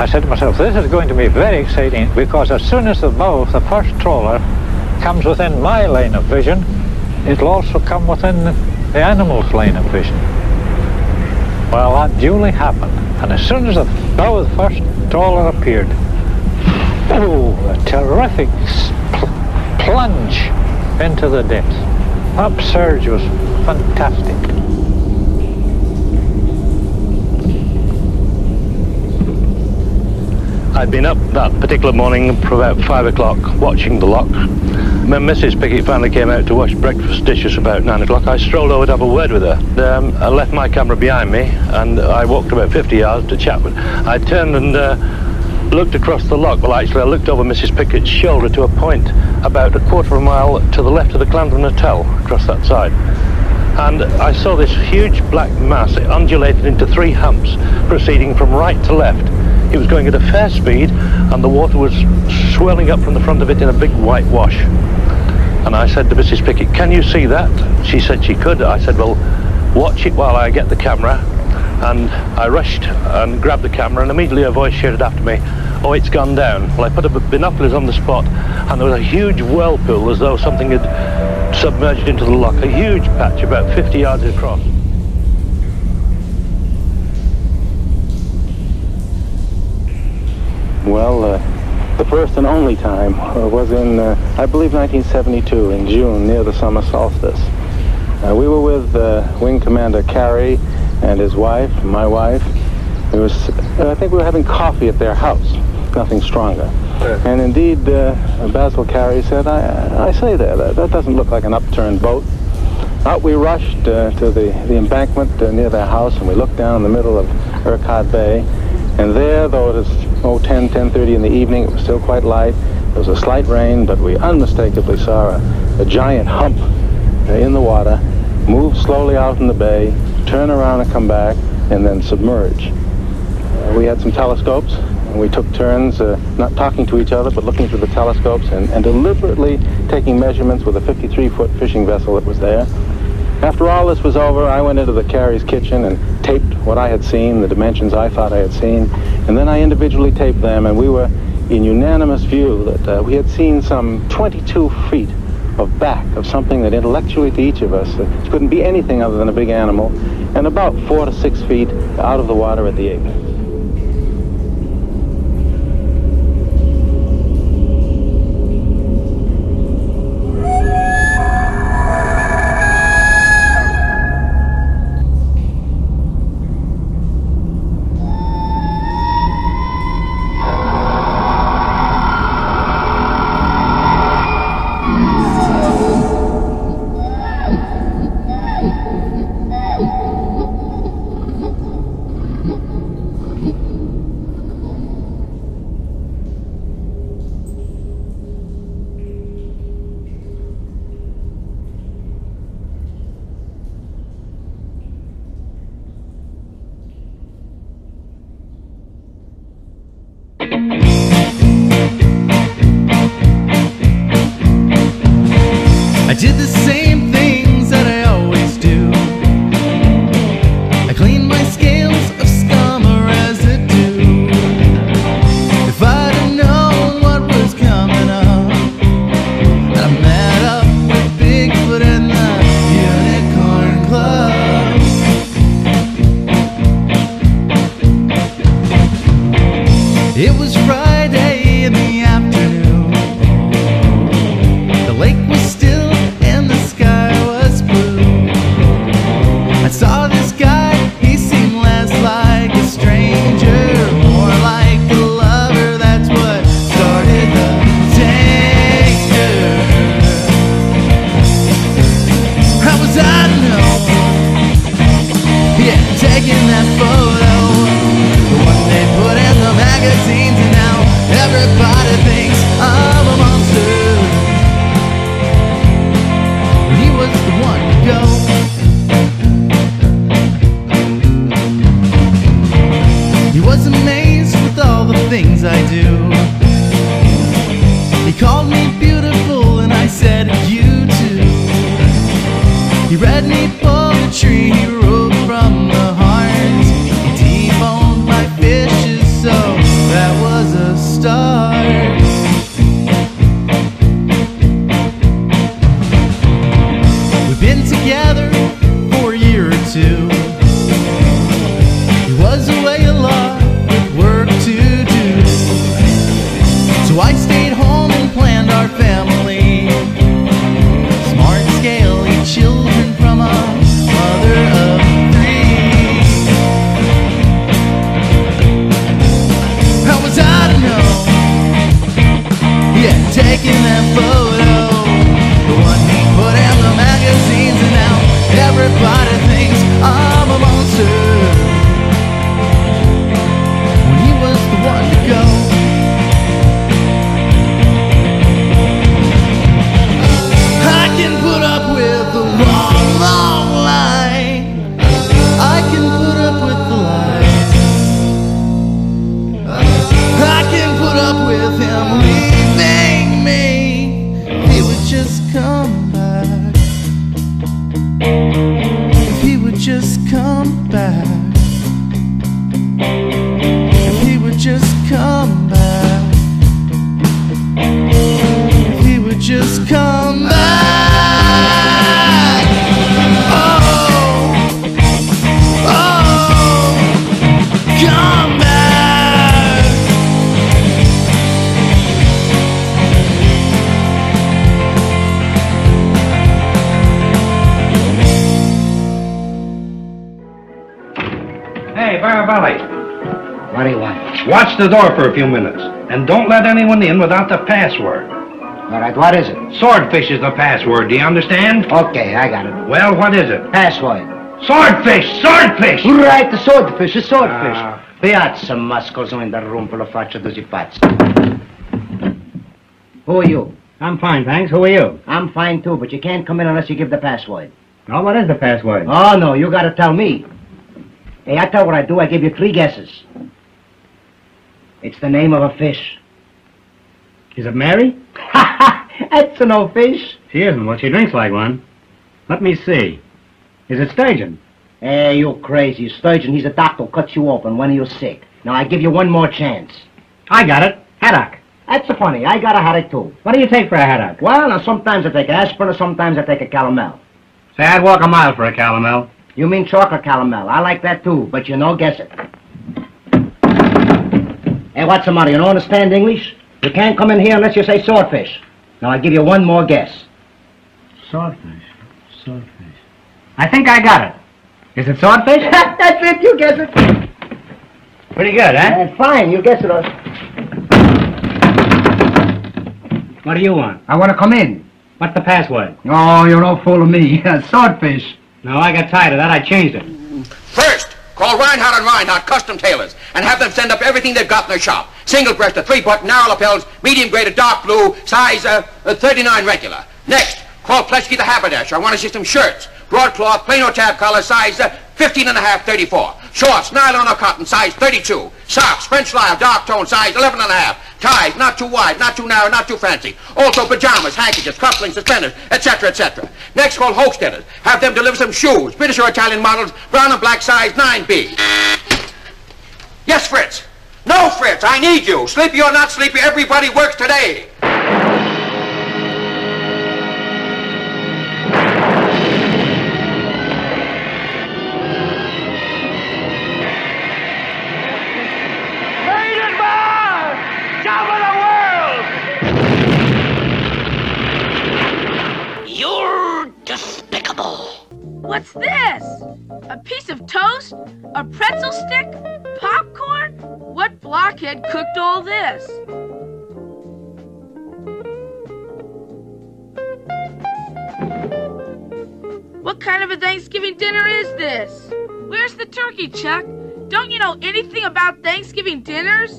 I said to myself, this is going to be very exciting because as soon as the bow of the first trawler comes within my line of vision, it'll also come within the animal's line of vision. Well, that duly happened, and as soon as the bow of the first trawler appeared, oh, a terrific plunge into the depths. Upsurge was fantastic. I'd been up that particular morning for about five o'clock watching the lock. when Mrs. Pickett finally came out to wash breakfast dishes about 9 o'clock, I strolled over to have a word with her. Um, I left my camera behind me and I walked about 50 yards to chat with I turned and uh, looked across the lock. Well, actually, I looked over Mrs. Pickett's shoulder to a point about a quarter of a mile to the left of the Clandron Hotel, across that side. And I saw this huge black mass. It undulated into three humps, proceeding from right to left. It was going at a fair speed, and the water was swelling up from the front of it in a big white wash. And I said to Mrs. Pickett, can you see that? She said she could. I said, well, watch it while I get the camera. And I rushed and grabbed the camera and immediately a voice shouted after me, oh, it's gone down. Well, I put up binoculars on the spot and there was a huge whirlpool as though something had submerged into the lock, a huge patch about 50 yards across. Well, uh, the first and only time uh, was in, uh, I believe, 1972, in June, near the summer solstice. Uh, we were with uh, Wing Commander Carey and his wife, my wife. It was, uh, I think we were having coffee at their house. nothing stronger. And indeed, Basil Carey said, I, I say there, that, that doesn't look like an upturned boat. Out we rushed uh, to the, the embankment uh, near their house, and we looked down in the middle of Urquhart Bay. And there, though it was oh, 10, 10.30 in the evening, it was still quite light. There was a slight rain, but we unmistakably saw a, a giant hump uh, in the water, move slowly out in the bay, turn around and come back, and then submerge. Uh, we had some telescopes, and we took turns uh, not talking to each other, but looking through the telescopes and, and deliberately taking measurements with a 53-foot fishing vessel that was there. After all this was over, I went into the Carey's kitchen and taped what I had seen, the dimensions I thought I had seen, and then I individually taped them, and we were in unanimous view that uh, we had seen some 22 feet of back of something that intellectually to each of us uh, couldn't be anything other than a big animal, and about four to six feet out of the water at the apex. Door for a few minutes, and don't let anyone in without the password. All right, what is it? Swordfish is the password, do you understand? Okay, I got it. Well, what is it? Password. Swordfish! Swordfish! Right, the swordfish, the swordfish. Ah. Piazza Muscles in the room full of faccia di pazzi. Who are you? I'm fine, thanks. Who are you? I'm fine too, but you can't come in unless you give the password. Oh, what is the password? Oh, no, you gotta tell me. Hey, I tell what I do, I give you three guesses. It's the name of a fish. Is it Mary? Ha ha! That's a no fish. She isn't. Well, she drinks like one. Let me see. Is it sturgeon? Hey, you're crazy. Sturgeon, he's a doctor who cuts you open when you're sick. Now, I give you one more chance. I got it. Haddock. That's funny. I got a headache, too. What do you take for a haddock? Well, now, sometimes I take aspirin, or sometimes I take a calomel. Say, I'd walk a mile for a calomel. You mean chocolate calomel. I like that, too, but you know, guess it. Hey, what's the matter? You don't understand English? You can't come in here unless you say swordfish. Now, I'll give you one more guess. Swordfish. Swordfish. I think I got it. Is it swordfish? That's it. You guess it. Pretty good, huh? Uh, fine. You guess it. What do you want? I want to come in. What's the password? Oh, you're no fool of me. swordfish. No, I got tired of that. I changed it. First, call Reinhardt and Reinhardt Custom Tailors and have them send up everything they've got in their shop. Single breasted, three button, narrow lapels, medium graded, dark blue, size uh, uh, 39 regular. Next, call Plesky the haberdasher. I want to see some shirts. Broadcloth, plain or tab collar, size uh, 15 and a half, 34. Shorts, nylon or cotton, size 32. Socks, French lisle, dark tone, size 11 and a half. Ties, not too wide, not too narrow, not too fancy. Also pajamas, handkerchiefs, cufflinks, suspenders, etc., etc. Next, call Hochstetter's. Have them deliver some shoes, British or Italian models, brown and black, size 9B. Yes, Fritz. No, Fritz, I need you. Sleepy or not sleepy, everybody works today. What's this? A piece of toast? A pretzel stick? Popcorn? What blockhead cooked all this? What kind of a Thanksgiving dinner is this? Where's the turkey, Chuck? Don't you know anything about Thanksgiving dinners?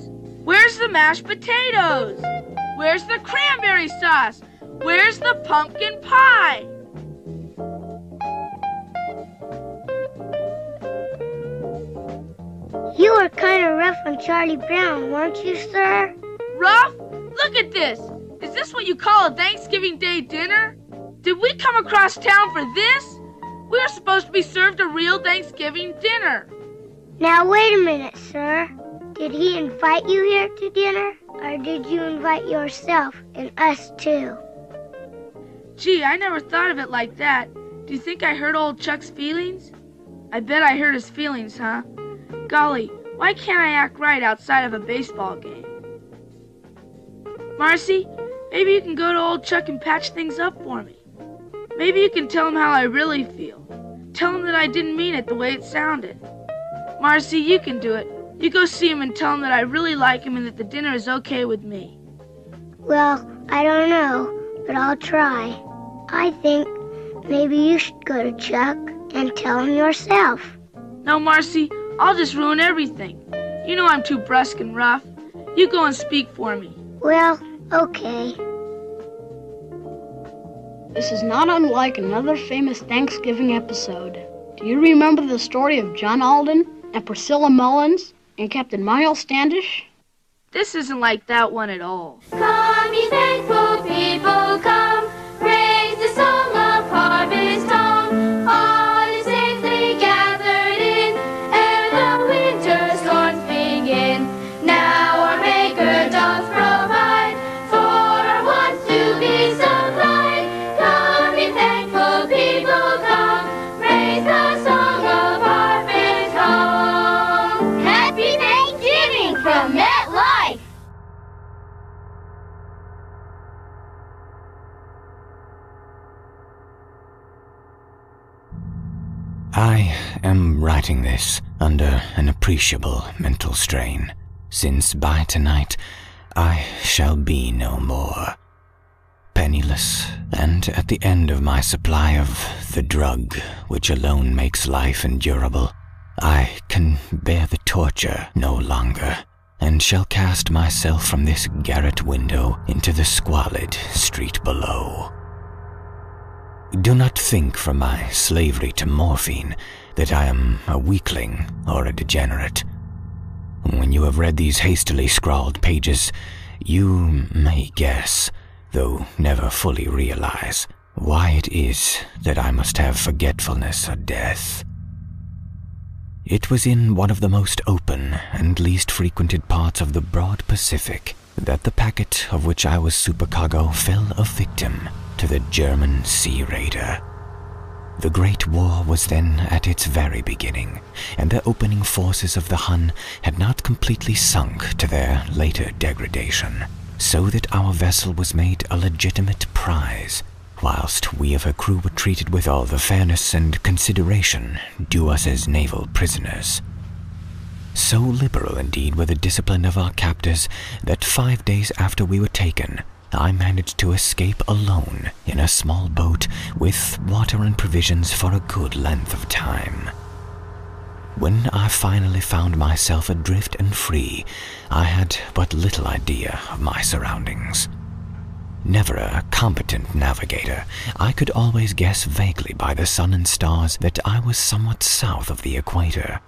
Where's the mashed potatoes? Where's the cranberry sauce? Where's the pumpkin pie? You were kind of rough on Charlie Brown, weren't you, sir? Rough? Look at this. Is this what you call a Thanksgiving Day dinner? Did we come across town for this? We are supposed to be served a real Thanksgiving dinner. Now, wait a minute, sir. Did he invite you here to dinner? Or did you invite yourself and us too? Gee, I never thought of it like that. Do you think I hurt old Chuck's feelings? I bet I hurt his feelings, huh? Golly, why can't I act right outside of a baseball game? Marcie, maybe you can go to old Chuck and patch things up for me. Maybe you can tell him how I really feel. Tell him that I didn't mean it the way it sounded. Marcie, you can do it. You go see him and tell him that I really like him and that the dinner is okay with me. Well, I don't know, but I'll try. I think maybe you should go to Chuck and tell him yourself. No, Marcie, I'll just ruin everything. You know I'm too brusque and rough. You go and speak for me. Well, okay. This is not unlike another famous Thanksgiving episode. Do you remember the story of John Alden and Priscilla Mullins and Captain Miles Standish? This isn't like that one at all. Come, ye thankful Writing this under an appreciable mental strain, since by tonight I shall be no more. Penniless, and at the end of my supply of the drug which alone makes life endurable, I can bear the torture no longer, and shall cast myself from this garret window into the squalid street below. Do not think from my slavery to morphine that I am a weakling or a degenerate. When you have read these hastily scrawled pages, you may guess, though never fully realize, why it is that I must have forgetfulness or death. It was in one of the most open and least frequented parts of the broad Pacific that the packet of which I was supercargo fell a victim to the German sea raider. The Great War was then at its very beginning, and the opening forces of the Hun had not completely sunk to their later degradation, so that our vessel was made a legitimate prize, whilst we of her crew were treated with all the fairness and consideration due us as naval prisoners. So liberal indeed were the discipline of our captors that five days after we were taken, I managed to escape alone in a small boat with water and provisions for a good length of time. When I finally found myself adrift and free, I had but little idea of my surroundings. Never a competent navigator, I could always guess vaguely by the sun and stars that I was somewhat south of the equator.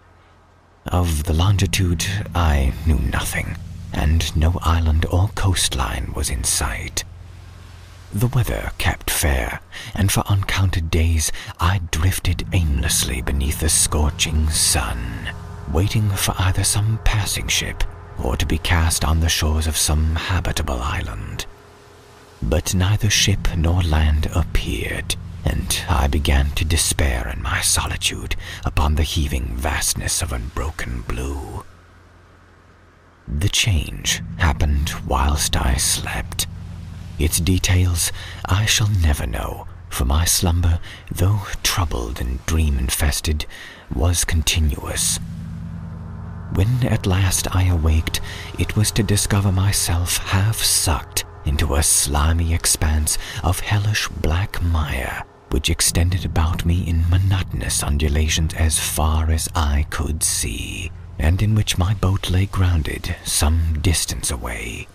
Of the longitude, I knew nothing and no island or coastline was in sight. The weather kept fair, and for uncounted days I drifted aimlessly beneath the scorching sun, waiting for either some passing ship or to be cast on the shores of some habitable island. But neither ship nor land appeared, and I began to despair in my solitude upon the heaving vastness of unbroken blue. The change happened whilst I slept. Its details I shall never know, for my slumber, though troubled and dream infested, was continuous. When at last I awaked, it was to discover myself half sucked into a slimy expanse of hellish black mire, which extended about me in monotonous undulations as far as I could see and in which my boat lay grounded some distance away.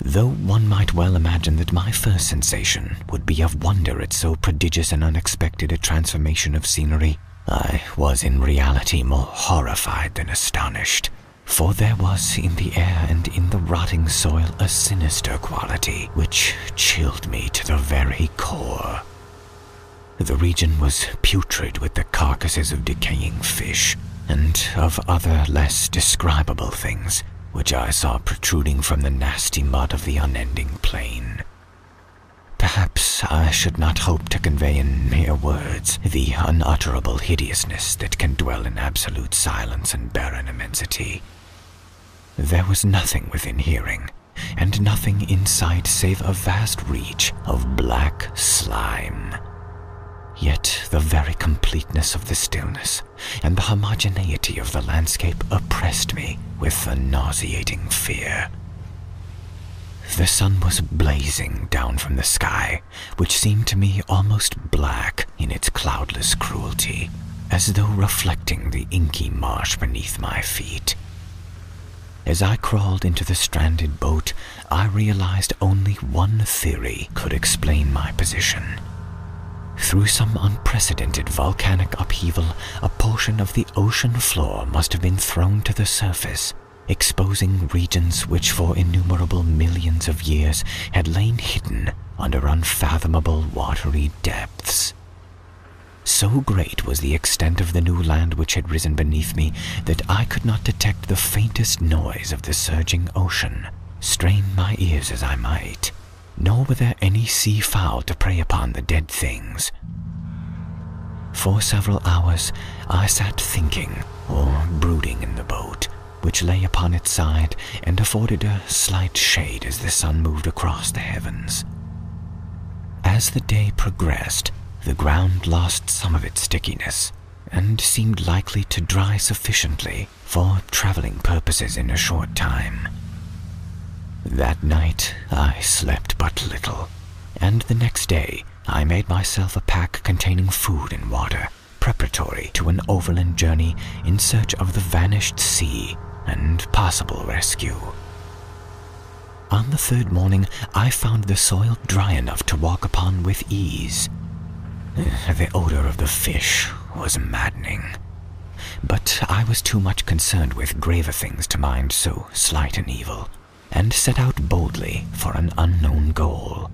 Though one might well imagine that my first sensation would be of wonder at so prodigious and unexpected a transformation of scenery, I was in reality more horrified than astonished, for there was in the air and in the rotting soil a sinister quality which chilled me to the very core. The region was putrid with the carcasses of decaying fish, and of other less describable things which I saw protruding from the nasty mud of the unending plain. Perhaps I should not hope to convey in mere words the unutterable hideousness that can dwell in absolute silence and barren immensity. There was nothing within hearing, and nothing in sight save a vast reach of black slime Yet the very completeness of the stillness and the homogeneity of the landscape oppressed me with a nauseating fear. The sun was blazing down from the sky, which seemed to me almost black in its cloudless cruelty, as though reflecting the inky marsh beneath my feet. As I crawled into the stranded boat, I realized only one theory could explain my position. Through some unprecedented volcanic upheaval, a portion of the ocean floor must have been thrown to the surface, exposing regions which for innumerable millions of years had lain hidden under unfathomable watery depths. So great was the extent of the new land which had risen beneath me that I could not detect the faintest noise of the surging ocean, strain my ears as I might nor were there any sea fowl to prey upon the dead things. For several hours I sat thinking or brooding in the boat, which lay upon its side and afforded a slight shade as the sun moved across the heavens. As the day progressed, the ground lost some of its stickiness, and seemed likely to dry sufficiently for traveling purposes in a short time. That night I slept but little, and the next day I made myself a pack containing food and water, preparatory to an overland journey in search of the vanished sea and possible rescue. On the third morning, I found the soil dry enough to walk upon with ease. The odor of the fish was maddening. But I was too much concerned with graver things to mind so slight an evil, and set out boldly for an unknown goal.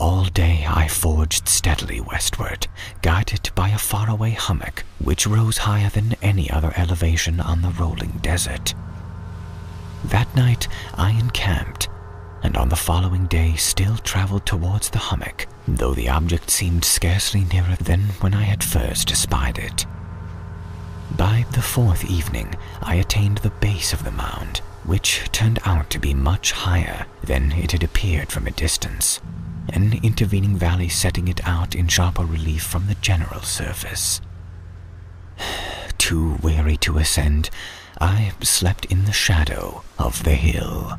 All day I forged steadily westward, guided by a faraway hummock which rose higher than any other elevation on the rolling desert. That night I encamped, and on the following day still traveled towards the hummock, though the object seemed scarcely nearer than when I had first espied it. By the fourth evening, I attained the base of the mound, which turned out to be much higher than it had appeared from a distance, an intervening valley setting it out in sharper relief from the general surface. Too weary to ascend, I slept in the shadow of the hill.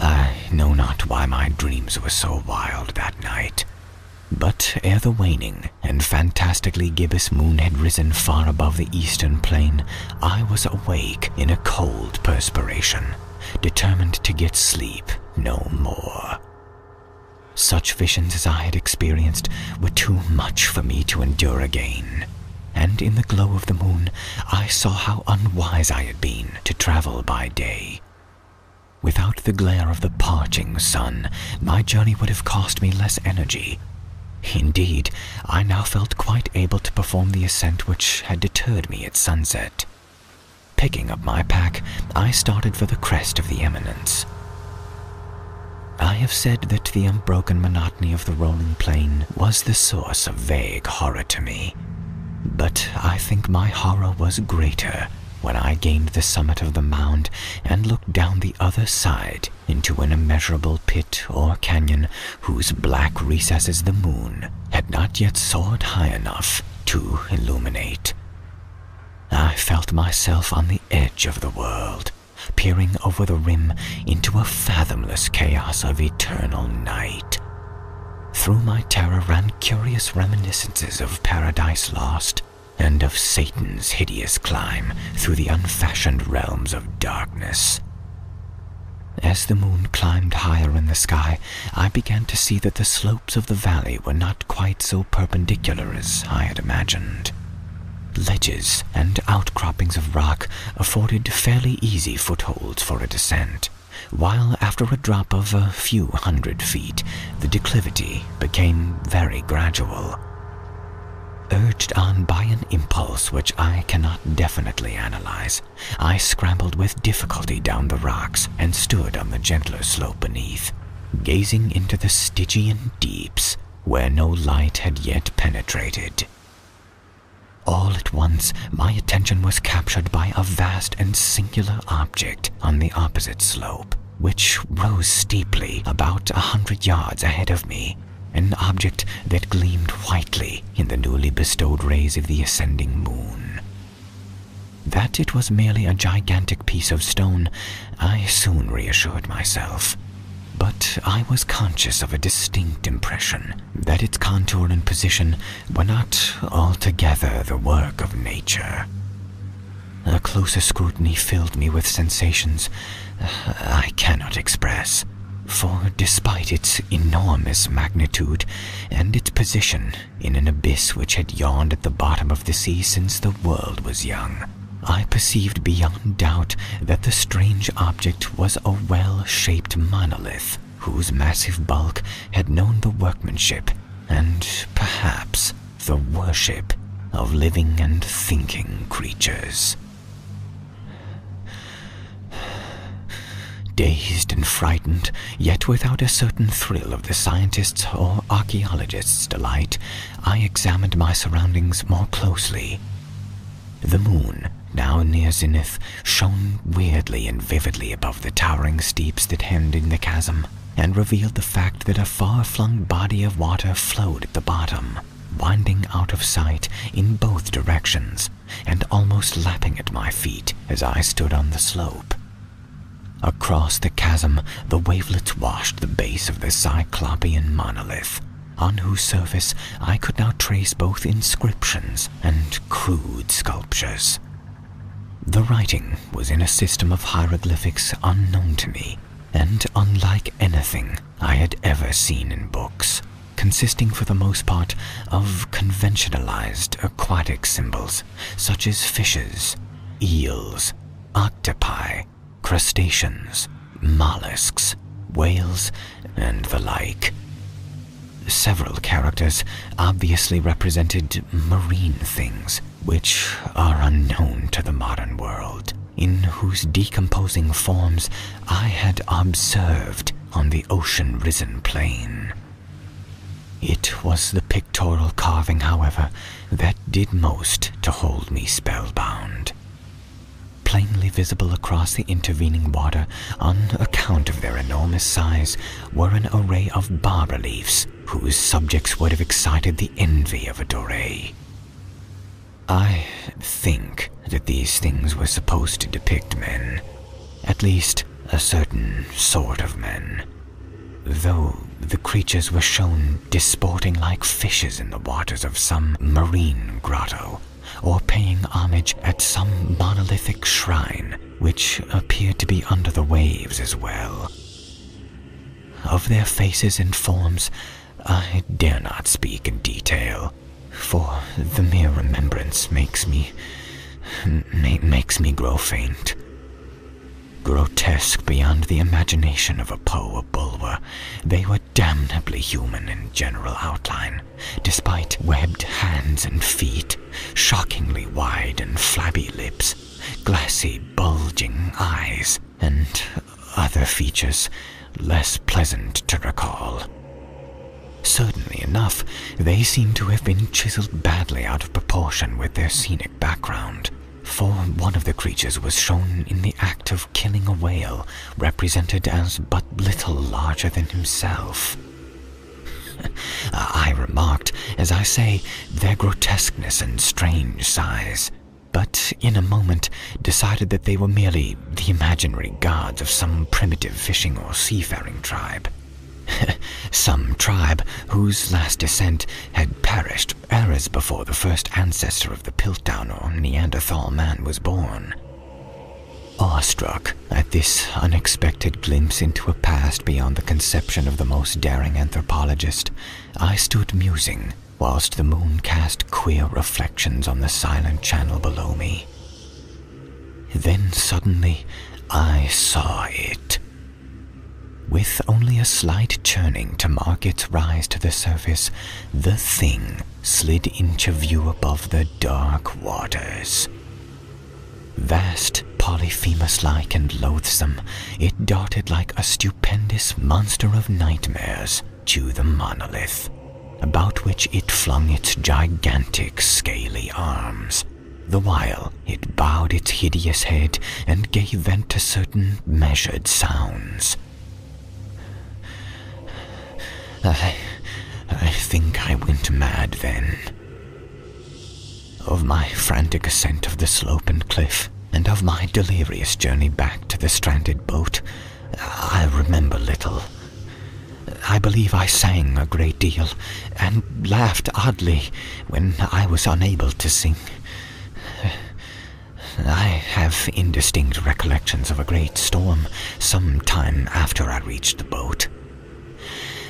I know not why my dreams were so wild that night, but ere the waning and fantastically gibbous moon had risen far above the eastern plain, I was awake in a cold perspiration, determined to get sleep no more. Such visions as I had experienced were too much for me to endure again, and in the glow of the moon I saw how unwise I had been to travel by day. Without the glare of the parching sun, my journey would have cost me less energy. Indeed, I now felt quite able to perform the ascent which had deterred me at sunset. Picking up my pack, I started for the crest of the eminence. I have said that the unbroken monotony of the rolling plain was the source of vague horror to me, but I think my horror was greater when I gained the summit of the mound and looked down the other side into an immeasurable pit or canyon whose black recesses the moon had not yet soared high enough to illuminate. I felt myself on the edge of the world, peering over the rim into a fathomless chaos of eternal night. Through my terror ran curious reminiscences of Paradise Lost and of Satan's hideous climb through the unfashioned realms of darkness. As the moon climbed higher in the sky, I began to see that the slopes of the valley were not quite so perpendicular as I had imagined. Ledges and outcroppings of rock afforded fairly easy footholds for a descent, while after a drop of a few hundred feet, the declivity became very gradual. Urged on by an impulse which I cannot definitely analyze, I scrambled with difficulty down the rocks and stood on the gentler slope beneath, gazing into the Stygian deeps where no light had yet penetrated. All at once, my attention was captured by a vast and singular object on the opposite slope, which rose steeply about a hundred yards ahead of me an object that gleamed whitely in the newly bestowed rays of the ascending moon. That it was merely a gigantic piece of stone, I soon reassured myself. But I was conscious of a distinct impression that its contour and position were not altogether the work of nature. A closer scrutiny filled me with sensations I cannot express for despite its enormous magnitude and its position in an abyss which had yawned at the bottom of the sea since the world was young, I perceived beyond doubt that the strange object was a well-shaped monolith whose massive bulk had known the workmanship and perhaps the worship of living and thinking creatures. Dazed and frightened, yet without a certain thrill of the scientist's or archaeologist's delight, I examined my surroundings more closely. The moon, now near zenith, shone weirdly and vividly above the towering steeps that hemmed in the chasm, and revealed the fact that a far-flung body of water flowed at the bottom, winding out of sight in both directions and almost lapping at my feet as I stood on the slope. Across the chasm, the wavelets washed the base of the Cyclopean monolith, on whose surface I could now trace both inscriptions and crude sculptures. The writing was in a system of hieroglyphics unknown to me and unlike anything I had ever seen in books, consisting for the most part of conventionalized aquatic symbols such as fishes, eels, octopi, crustaceans, mollusks, whales, and the like. Several characters obviously represented marine things, which are unknown to the modern world, in whose decomposing forms I had observed on the ocean risen plain. It was the pictorial carving, however, that did most to hold me spellbound. Plainly visible across the intervening water, on account of their enormous size, were an array of bas reliefs whose subjects would have excited the envy of a Doré. I think that these things were supposed to depict men, at least a certain sort of men, though the creatures were shown disporting like fishes in the waters of some marine grotto, or paying homage at some monolithic shrine which appeared to be under the waves as well. Of their faces and forms, I dare not speak in detail, for the mere remembrance makes me ma- makes me grow faint. Grotesque beyond the imagination of a Poe or Bulwer, they were damnably human in general outline, despite webbed hands and feet, shockingly wide and flabby lips, glassy, bulging eyes, and other features less pleasant to recall. Certainly enough, they seem to have been chiseled badly out of proportion with their scenic background, for one of the creatures was shown in the act of killing a whale, represented as but little larger than himself. I remarked, as I say, their grotesqueness and strange size, but in a moment decided that they were merely the imaginary gods of some primitive fishing or seafaring tribe. Some tribe whose last descent had perished eras before the first ancestor of the Piltdown or Neanderthal man was born. Awestruck at this unexpected glimpse into a past beyond the conception of the most daring anthropologist, I stood musing whilst the moon cast queer reflections on the silent channel below me. Then suddenly I saw it. With only a slight churning to mark its rise to the surface, the thing slid into view above the dark waters. Vast, Polyphemus like and loathsome, it darted like a stupendous monster of nightmares to the monolith, about which it flung its gigantic, scaly arms, the while it bowed its hideous head and gave vent to certain measured sounds. I, I think I went mad then. Of my frantic ascent of the slope and cliff, and of my delirious journey back to the stranded boat, I remember little. I believe I sang a great deal, and laughed oddly when I was unable to sing. I have indistinct recollections of a great storm some time after I reached the boat.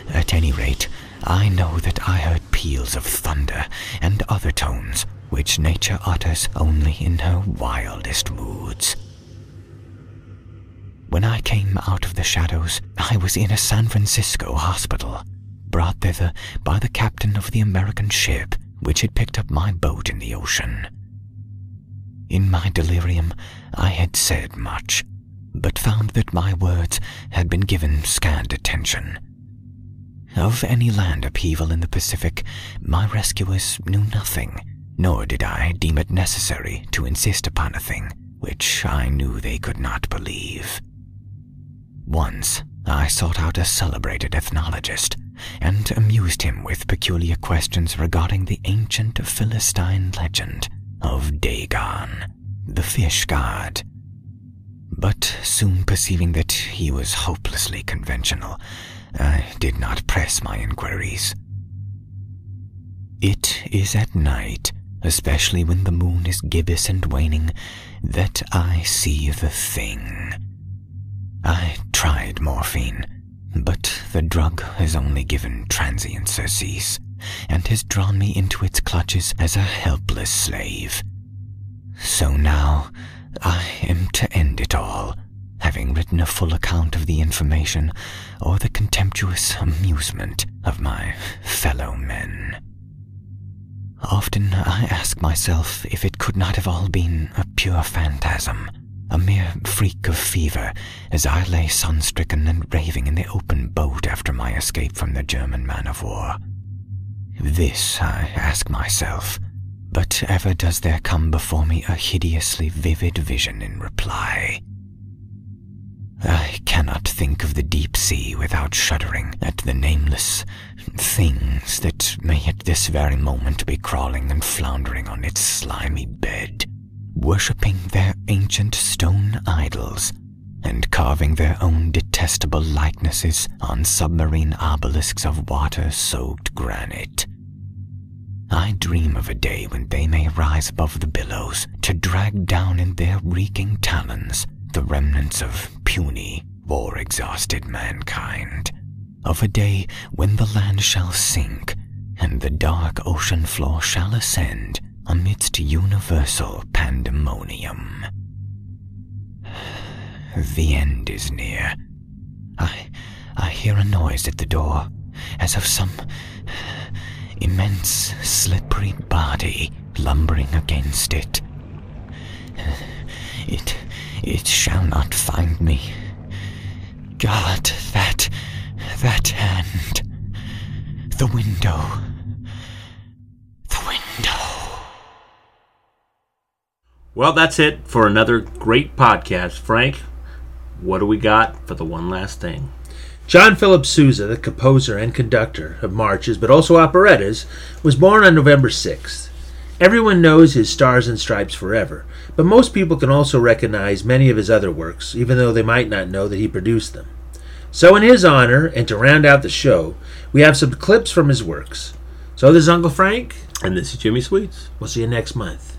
At any rate, I know that I heard peals of thunder and other tones which nature utters only in her wildest moods. When I came out of the shadows, I was in a San Francisco hospital, brought thither by the captain of the American ship which had picked up my boat in the ocean. In my delirium, I had said much, but found that my words had been given scant attention. Of any land upheaval in the Pacific, my rescuers knew nothing, nor did I deem it necessary to insist upon a thing which I knew they could not believe. Once, I sought out a celebrated ethnologist and amused him with peculiar questions regarding the ancient Philistine legend of Dagon, the fish god. But soon perceiving that he was hopelessly conventional, I did not press my inquiries. It is at night, especially when the moon is gibbous and waning, that I see the thing. I tried morphine, but the drug has only given transient surcease, and has drawn me into its clutches as a helpless slave. So now I am to end it all, having written a full account of the information or the contemptuous amusement of my fellow men. Often I ask myself if it could not have all been a pure phantasm, a mere freak of fever, as I lay sun-stricken and raving in the open boat after my escape from the German man of war. This I ask myself, but ever does there come before me a hideously vivid vision in reply. I cannot think of the deep sea without shuddering at the nameless things that may at this very moment be crawling and floundering on its slimy bed, worshipping their ancient stone idols and carving their own detestable likenesses on submarine obelisks of water-soaked granite. I dream of a day when they may rise above the billows to drag down in their reeking talons the remnants of puny, war exhausted mankind. Of a day when the land shall sink and the dark ocean floor shall ascend amidst universal pandemonium. The end is near. I, I hear a noise at the door, as of some immense slippery body lumbering against it. It it shall not find me. God, that, that hand. The window. The window. Well, that's it for another great podcast. Frank, what do we got for the one last thing? John Philip Sousa, the composer and conductor of marches, but also operettas, was born on November 6th. Everyone knows his Stars and Stripes Forever, but most people can also recognize many of his other works, even though they might not know that he produced them. So, in his honor, and to round out the show, we have some clips from his works. So, this is Uncle Frank. And this is Jimmy Sweets. We'll see you next month.